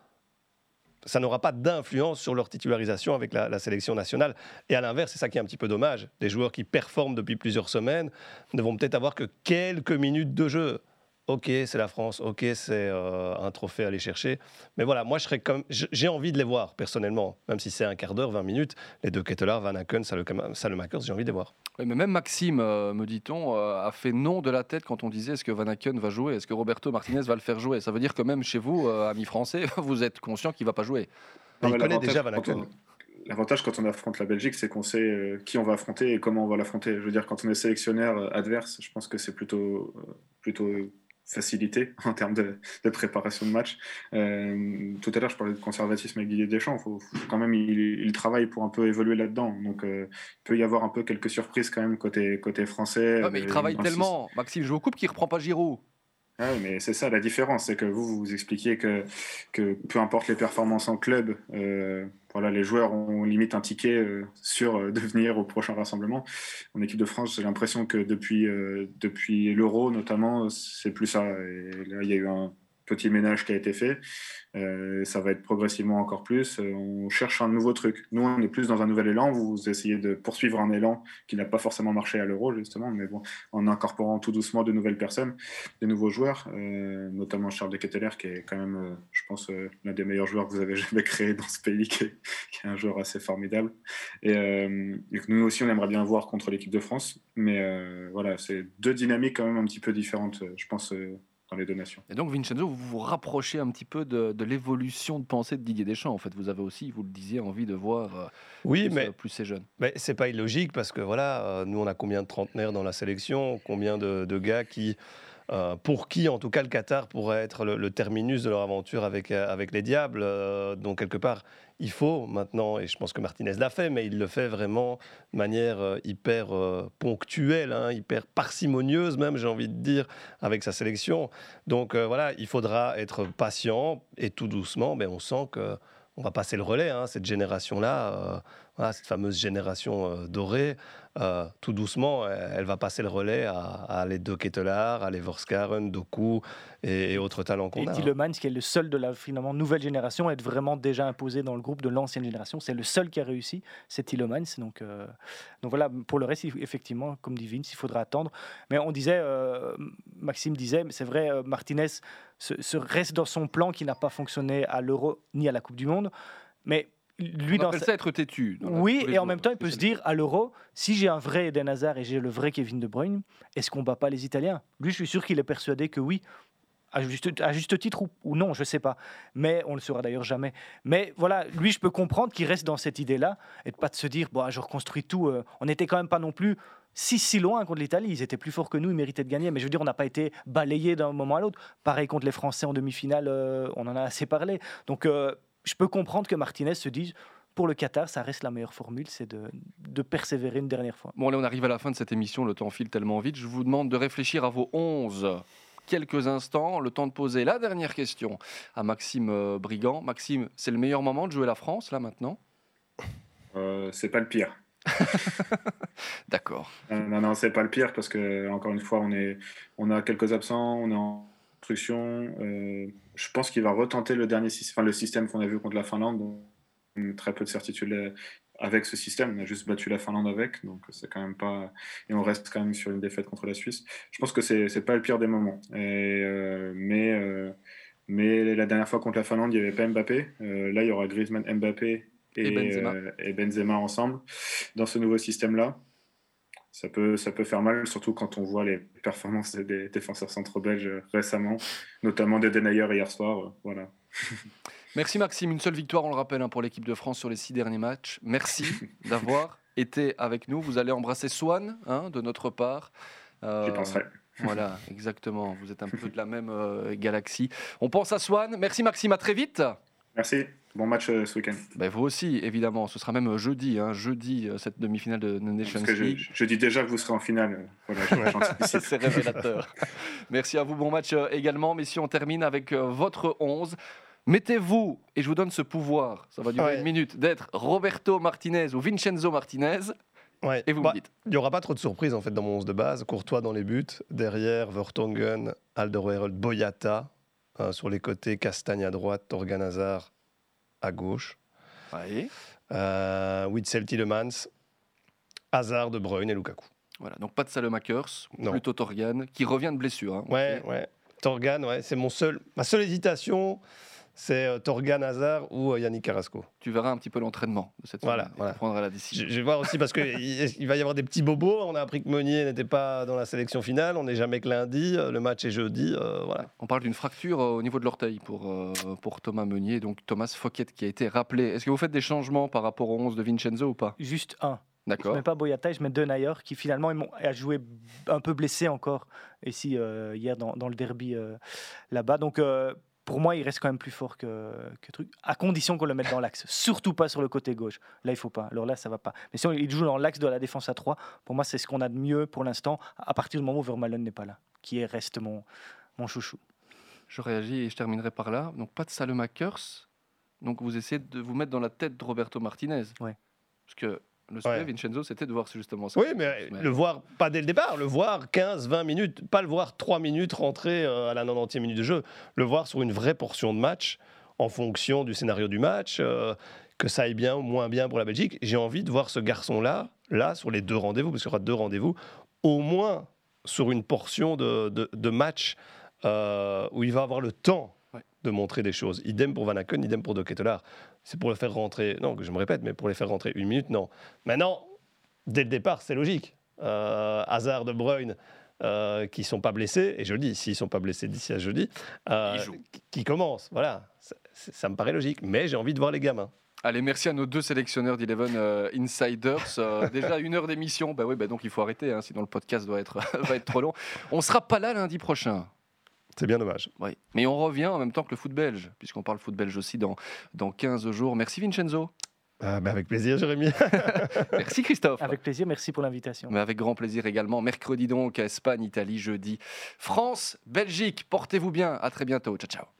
ça n'aura pas d'influence sur leur titularisation avec la, sélection nationale. Et à l'inverse, c'est ça qui est un petit peu dommage. Des joueurs qui performent depuis plusieurs semaines ne vont peut-être avoir que quelques minutes de jeu. Ok, c'est la France. Ok, c'est euh, un trophée à aller chercher. Mais voilà, moi, je serais comme, j'ai envie de les voir personnellement, même si c'est un quart d'heure, 20 minutes. Les deux Ketteler, Van Aken, Salemakers, j'ai envie de les voir. mais même Maxime, euh, me dit-on, euh, a fait non de la tête quand on disait est-ce que Van Aken va jouer, est-ce que Roberto Martinez va le faire jouer? Ça veut dire que même chez vous, amis français, vous êtes conscient qu'il va pas jouer. il connaît déjà Van Aken. L'avantage quand on affronte la Belgique, c'est qu'on sait qui on va affronter et comment on va l'affronter. Je veux dire, quand on est sélectionnaire adverse, je pense que c'est plutôt, plutôt facilité en termes de, préparation de match. Euh, tout à l'heure, je parlais de conservatisme avec Didier Deschamps. Faut, quand même, il, travaille pour un peu évoluer là-dedans. Donc, euh, il peut y avoir un peu quelques surprises quand même côté, côté français. mais il travaille tellement. Maxime joue au coupe qu'il reprend pas Giroud. Ah mais c'est ça la différence, c'est que vous vous expliquiez que, que peu importe les performances en club, euh, voilà, les joueurs ont limite un ticket euh, sur euh, devenir au prochain rassemblement. En équipe de France, j'ai l'impression que depuis, depuis l'Euro notamment, c'est plus ça. Et là, il y a eu un, petit ménage qui a été fait. Euh, ça va être progressivement encore plus. Euh, on cherche un nouveau truc. Nous, on est plus dans un nouvel élan. Vous essayez de poursuivre un élan qui n'a pas forcément marché à l'euro, justement, mais bon, en incorporant tout doucement de nouvelles personnes, des nouveaux joueurs, euh, notamment Charles de Ketteler, qui est quand même, je pense, l'un des meilleurs joueurs que vous avez jamais créé dans ce pays, qui est, un joueur assez formidable. Et, et, nous aussi, on aimerait bien voir contre l'équipe de France. Mais voilà, c'est deux dynamiques quand même un petit peu différentes, je pense dans les donations. Et donc, Vincenzo, vous vous rapprochez un petit peu de, l'évolution de pensée de Didier Deschamps. En fait, vous avez aussi, vous le disiez, envie de voir euh, oui, plus, mais, euh, plus ces jeunes. Mais c'est pas illogique parce que voilà, euh, nous, on a combien de trentenaires dans la sélection, combien de, de gars qui euh, pour qui, en tout cas, le Qatar pourrait être le, terminus de leur aventure avec, avec les Diables. Euh, donc, quelque part, il faut maintenant, et je pense que Martinez l'a fait, mais il le fait vraiment de manière hyper ponctuelle, hein, hyper parcimonieuse même, j'ai envie de dire, avec sa sélection. Donc voilà, il faudra être patient et tout doucement, mais on sent que on va passer le relais, hein, cette génération-là, cette fameuse génération dorée. Euh, tout doucement, elle va passer le relais à, les deux Kettelard, à les Vorskaren, Doku et, autres talents qu'on a. Et Tillemans, qui est le seul de la finalement nouvelle génération à être vraiment déjà imposé dans le groupe de l'ancienne génération. C'est le seul qui a réussi, c'est Tillemans. Donc, euh, donc voilà, pour le reste, effectivement, comme dit Vince, il faudra attendre. Mais on disait, euh, Maxime disait, mais c'est vrai, Martinez se reste dans son plan qui n'a pas fonctionné à l'Euro ni à la Coupe du Monde. Mais lui, on dans ça être têtu. Oui, et en même temps, il peut se dire à l'Euro, si j'ai un vrai Eden Hazard et j'ai le vrai Kevin De Bruyne, est-ce qu'on bat pas les Italiens? Lui, je suis sûr qu'il est persuadé que oui. À juste, à juste titre ou, non, je ne sais pas. Mais on ne le saura d'ailleurs jamais. Mais voilà, lui, je peux comprendre qu'il reste dans cette idée-là et de pas de se dire, bon, je reconstruis tout. Euh, on n'était quand même pas non plus si si loin contre l'Italie. Ils étaient plus forts que nous, ils méritaient de gagner. Mais je veux dire, on n'a pas été balayé d'un moment à l'autre. Pareil contre les Français en demi-finale, euh, on en a assez parlé. Donc euh, je peux comprendre que Martinez se dise pour le Qatar, ça reste la meilleure formule, c'est de, persévérer une dernière fois. Bon, là, on arrive à la fin de cette émission, le temps file tellement vite. Je vous demande de réfléchir à vos 11 quelques instants, le temps de poser la dernière question à Maxime euh, Brigand. Maxime, c'est le meilleur moment de jouer la France, là, maintenant? Euh, C'est pas le pire. D'accord. Euh, non, non, c'est pas le pire parce que, encore une fois, on, est, on a quelques absents, on est en instruction. Euh, je pense qu'il va retenter le dernier système, enfin, le système qu'on a vu contre la Finlande très peu de certitude avec ce système. On a juste battu la Finlande avec, donc c'est quand même pas. Et on reste quand même sur une défaite contre la Suisse. Je pense que c'est c'est pas le pire des moments. Et, euh, mais euh, mais la dernière fois contre la Finlande, il n'y avait pas Mbappé. Euh, là, il y aura Griezmann, Mbappé et, Et Benzema. euh, et Benzema ensemble dans ce nouveau système-là. Ça peut, ça peut faire mal, surtout quand on voit les performances des- défenseurs centraux belges récemment, notamment des Denayer hier soir. euh, Voilà. Merci Maxime, une seule victoire, on le rappelle, hein, pour l'équipe de France sur les six derniers matchs. Merci d'avoir été avec nous. Vous allez embrasser Swan hein, de notre part. Euh, J'y penserai. Voilà, exactement. Vous êtes un peu de la même euh, galaxie. On pense à Swan. Merci Maxime, à très vite. Merci. Bon match euh, ce week-end. Ben, vous aussi, évidemment. Ce sera même euh, jeudi, hein, jeudi, euh, cette demi-finale de Nations Parce que je, League. je dis déjà que vous serez en finale. Voilà. C'est révélateur. Merci à vous. Bon match euh, également. Messieurs, on termine avec euh, votre 11. Mettez-vous, et je vous donne ce pouvoir, ça va durer Ouais. une minute, d'être Roberto Martinez ou Vincenzo Martinez. Ouais. Et vous Bah, me dites. Il n'y aura pas trop de surprises en fait dans mon 11 de base. Courtois dans les buts, derrière Vertonghen, Alderweireld, Boyata euh, sur les côtés, Castagne à droite, Torgan Hazard à gauche, Ouais. euh, Witzel Tielemans, Hazard, De Bruyne et Lukaku. Voilà, donc pas de Salemakers, plutôt Torgan, qui revient de blessure. hein, Ouais, ouais. Torgan, ouais, c'est mon seul, ma seule hésitation, c'est euh, Torgan Hazard ou euh, Yannick Carrasco. Tu verras un petit peu l'entraînement de cette Voilà, voilà. tu prendras la décision. Je, je vais voir aussi parce qu'il il va y avoir des petits bobos. On a appris que Meunier n'était pas dans la sélection finale. On n'est jamais que lundi. euh, Le match est jeudi. euh, voilà. On parle d'une fracture euh, au niveau de l'orteil pour, euh, pour Thomas Meunier, donc Thomas Fouquet qui a été rappelé. Est-ce que vous faites des changements par rapport au 11 de Vincenzo ou pas? Juste un. Je D'accord. mets pas Boyata, je mets Denayer qui finalement a joué un peu blessé encore ici euh, hier dans, dans le derby euh, là-bas. Donc euh, pour moi il reste quand même plus fort que, que truc, à condition qu'on le mette dans l'axe. Surtout pas sur le côté gauche. Là il faut pas. Alors là ça va pas. Mais si on- il joue dans l'axe de la défense à 3, pour moi c'est ce qu'on a de mieux pour l'instant à partir du moment où Vermaelen n'est pas là, qui est, reste mon, mon chouchou. Je réagis et je terminerai par là. Donc pas de Salemakers. Donc vous essayez de vous mettre dans la tête de Roberto Martinez. Ouais. Parce que le souhait, Ouais. Vincenzo, c'était de voir justement ça. Oui, mais le voir pas dès le départ, le voir 15, 20 minutes, pas le voir 3 minutes rentrer euh, à la 90e minute de jeu, le voir sur une vraie portion de match en fonction du scénario du match, euh, que ça aille bien ou moins bien pour la Belgique. J'ai envie de voir ce garçon-là, là, sur les deux rendez-vous, parce qu'il y aura deux rendez-vous, au moins sur une portion de, de, de match euh, où il va avoir le temps Ouais. de montrer des choses. Idem pour Van Aken, idem pour De Ketelaar. C'est pour le faire rentrer, non, que je me répète, mais pour les faire rentrer une minute, non. Maintenant, dès le départ, c'est logique. Euh, Hazard, De Bruyne, euh, qui sont pas blessés, et je le dis, s'ils sont pas blessés d'ici à jeudi, euh, qui, commencent. Voilà, ça, me paraît logique. Mais j'ai envie de voir les gamins. Allez, merci à nos deux sélectionneurs d'Eleven euh, Insiders. Euh, déjà une heure d'émission. Bah oui, bah donc il faut arrêter, hein, sinon le podcast doit être, va être trop long. On sera pas là lundi prochain. C'est bien dommage. Oui. Mais on revient en même temps que le foot belge, puisqu'on parle foot belge aussi dans, dans 15 jours. Merci Vincenzo. Ah, bah, avec plaisir, Jérémy. Merci Christophe. Avec plaisir, merci pour l'invitation. Mais avec grand plaisir également. Mercredi donc, Espagne, Italie, jeudi. France, Belgique, portez-vous bien. À très bientôt. Ciao, ciao.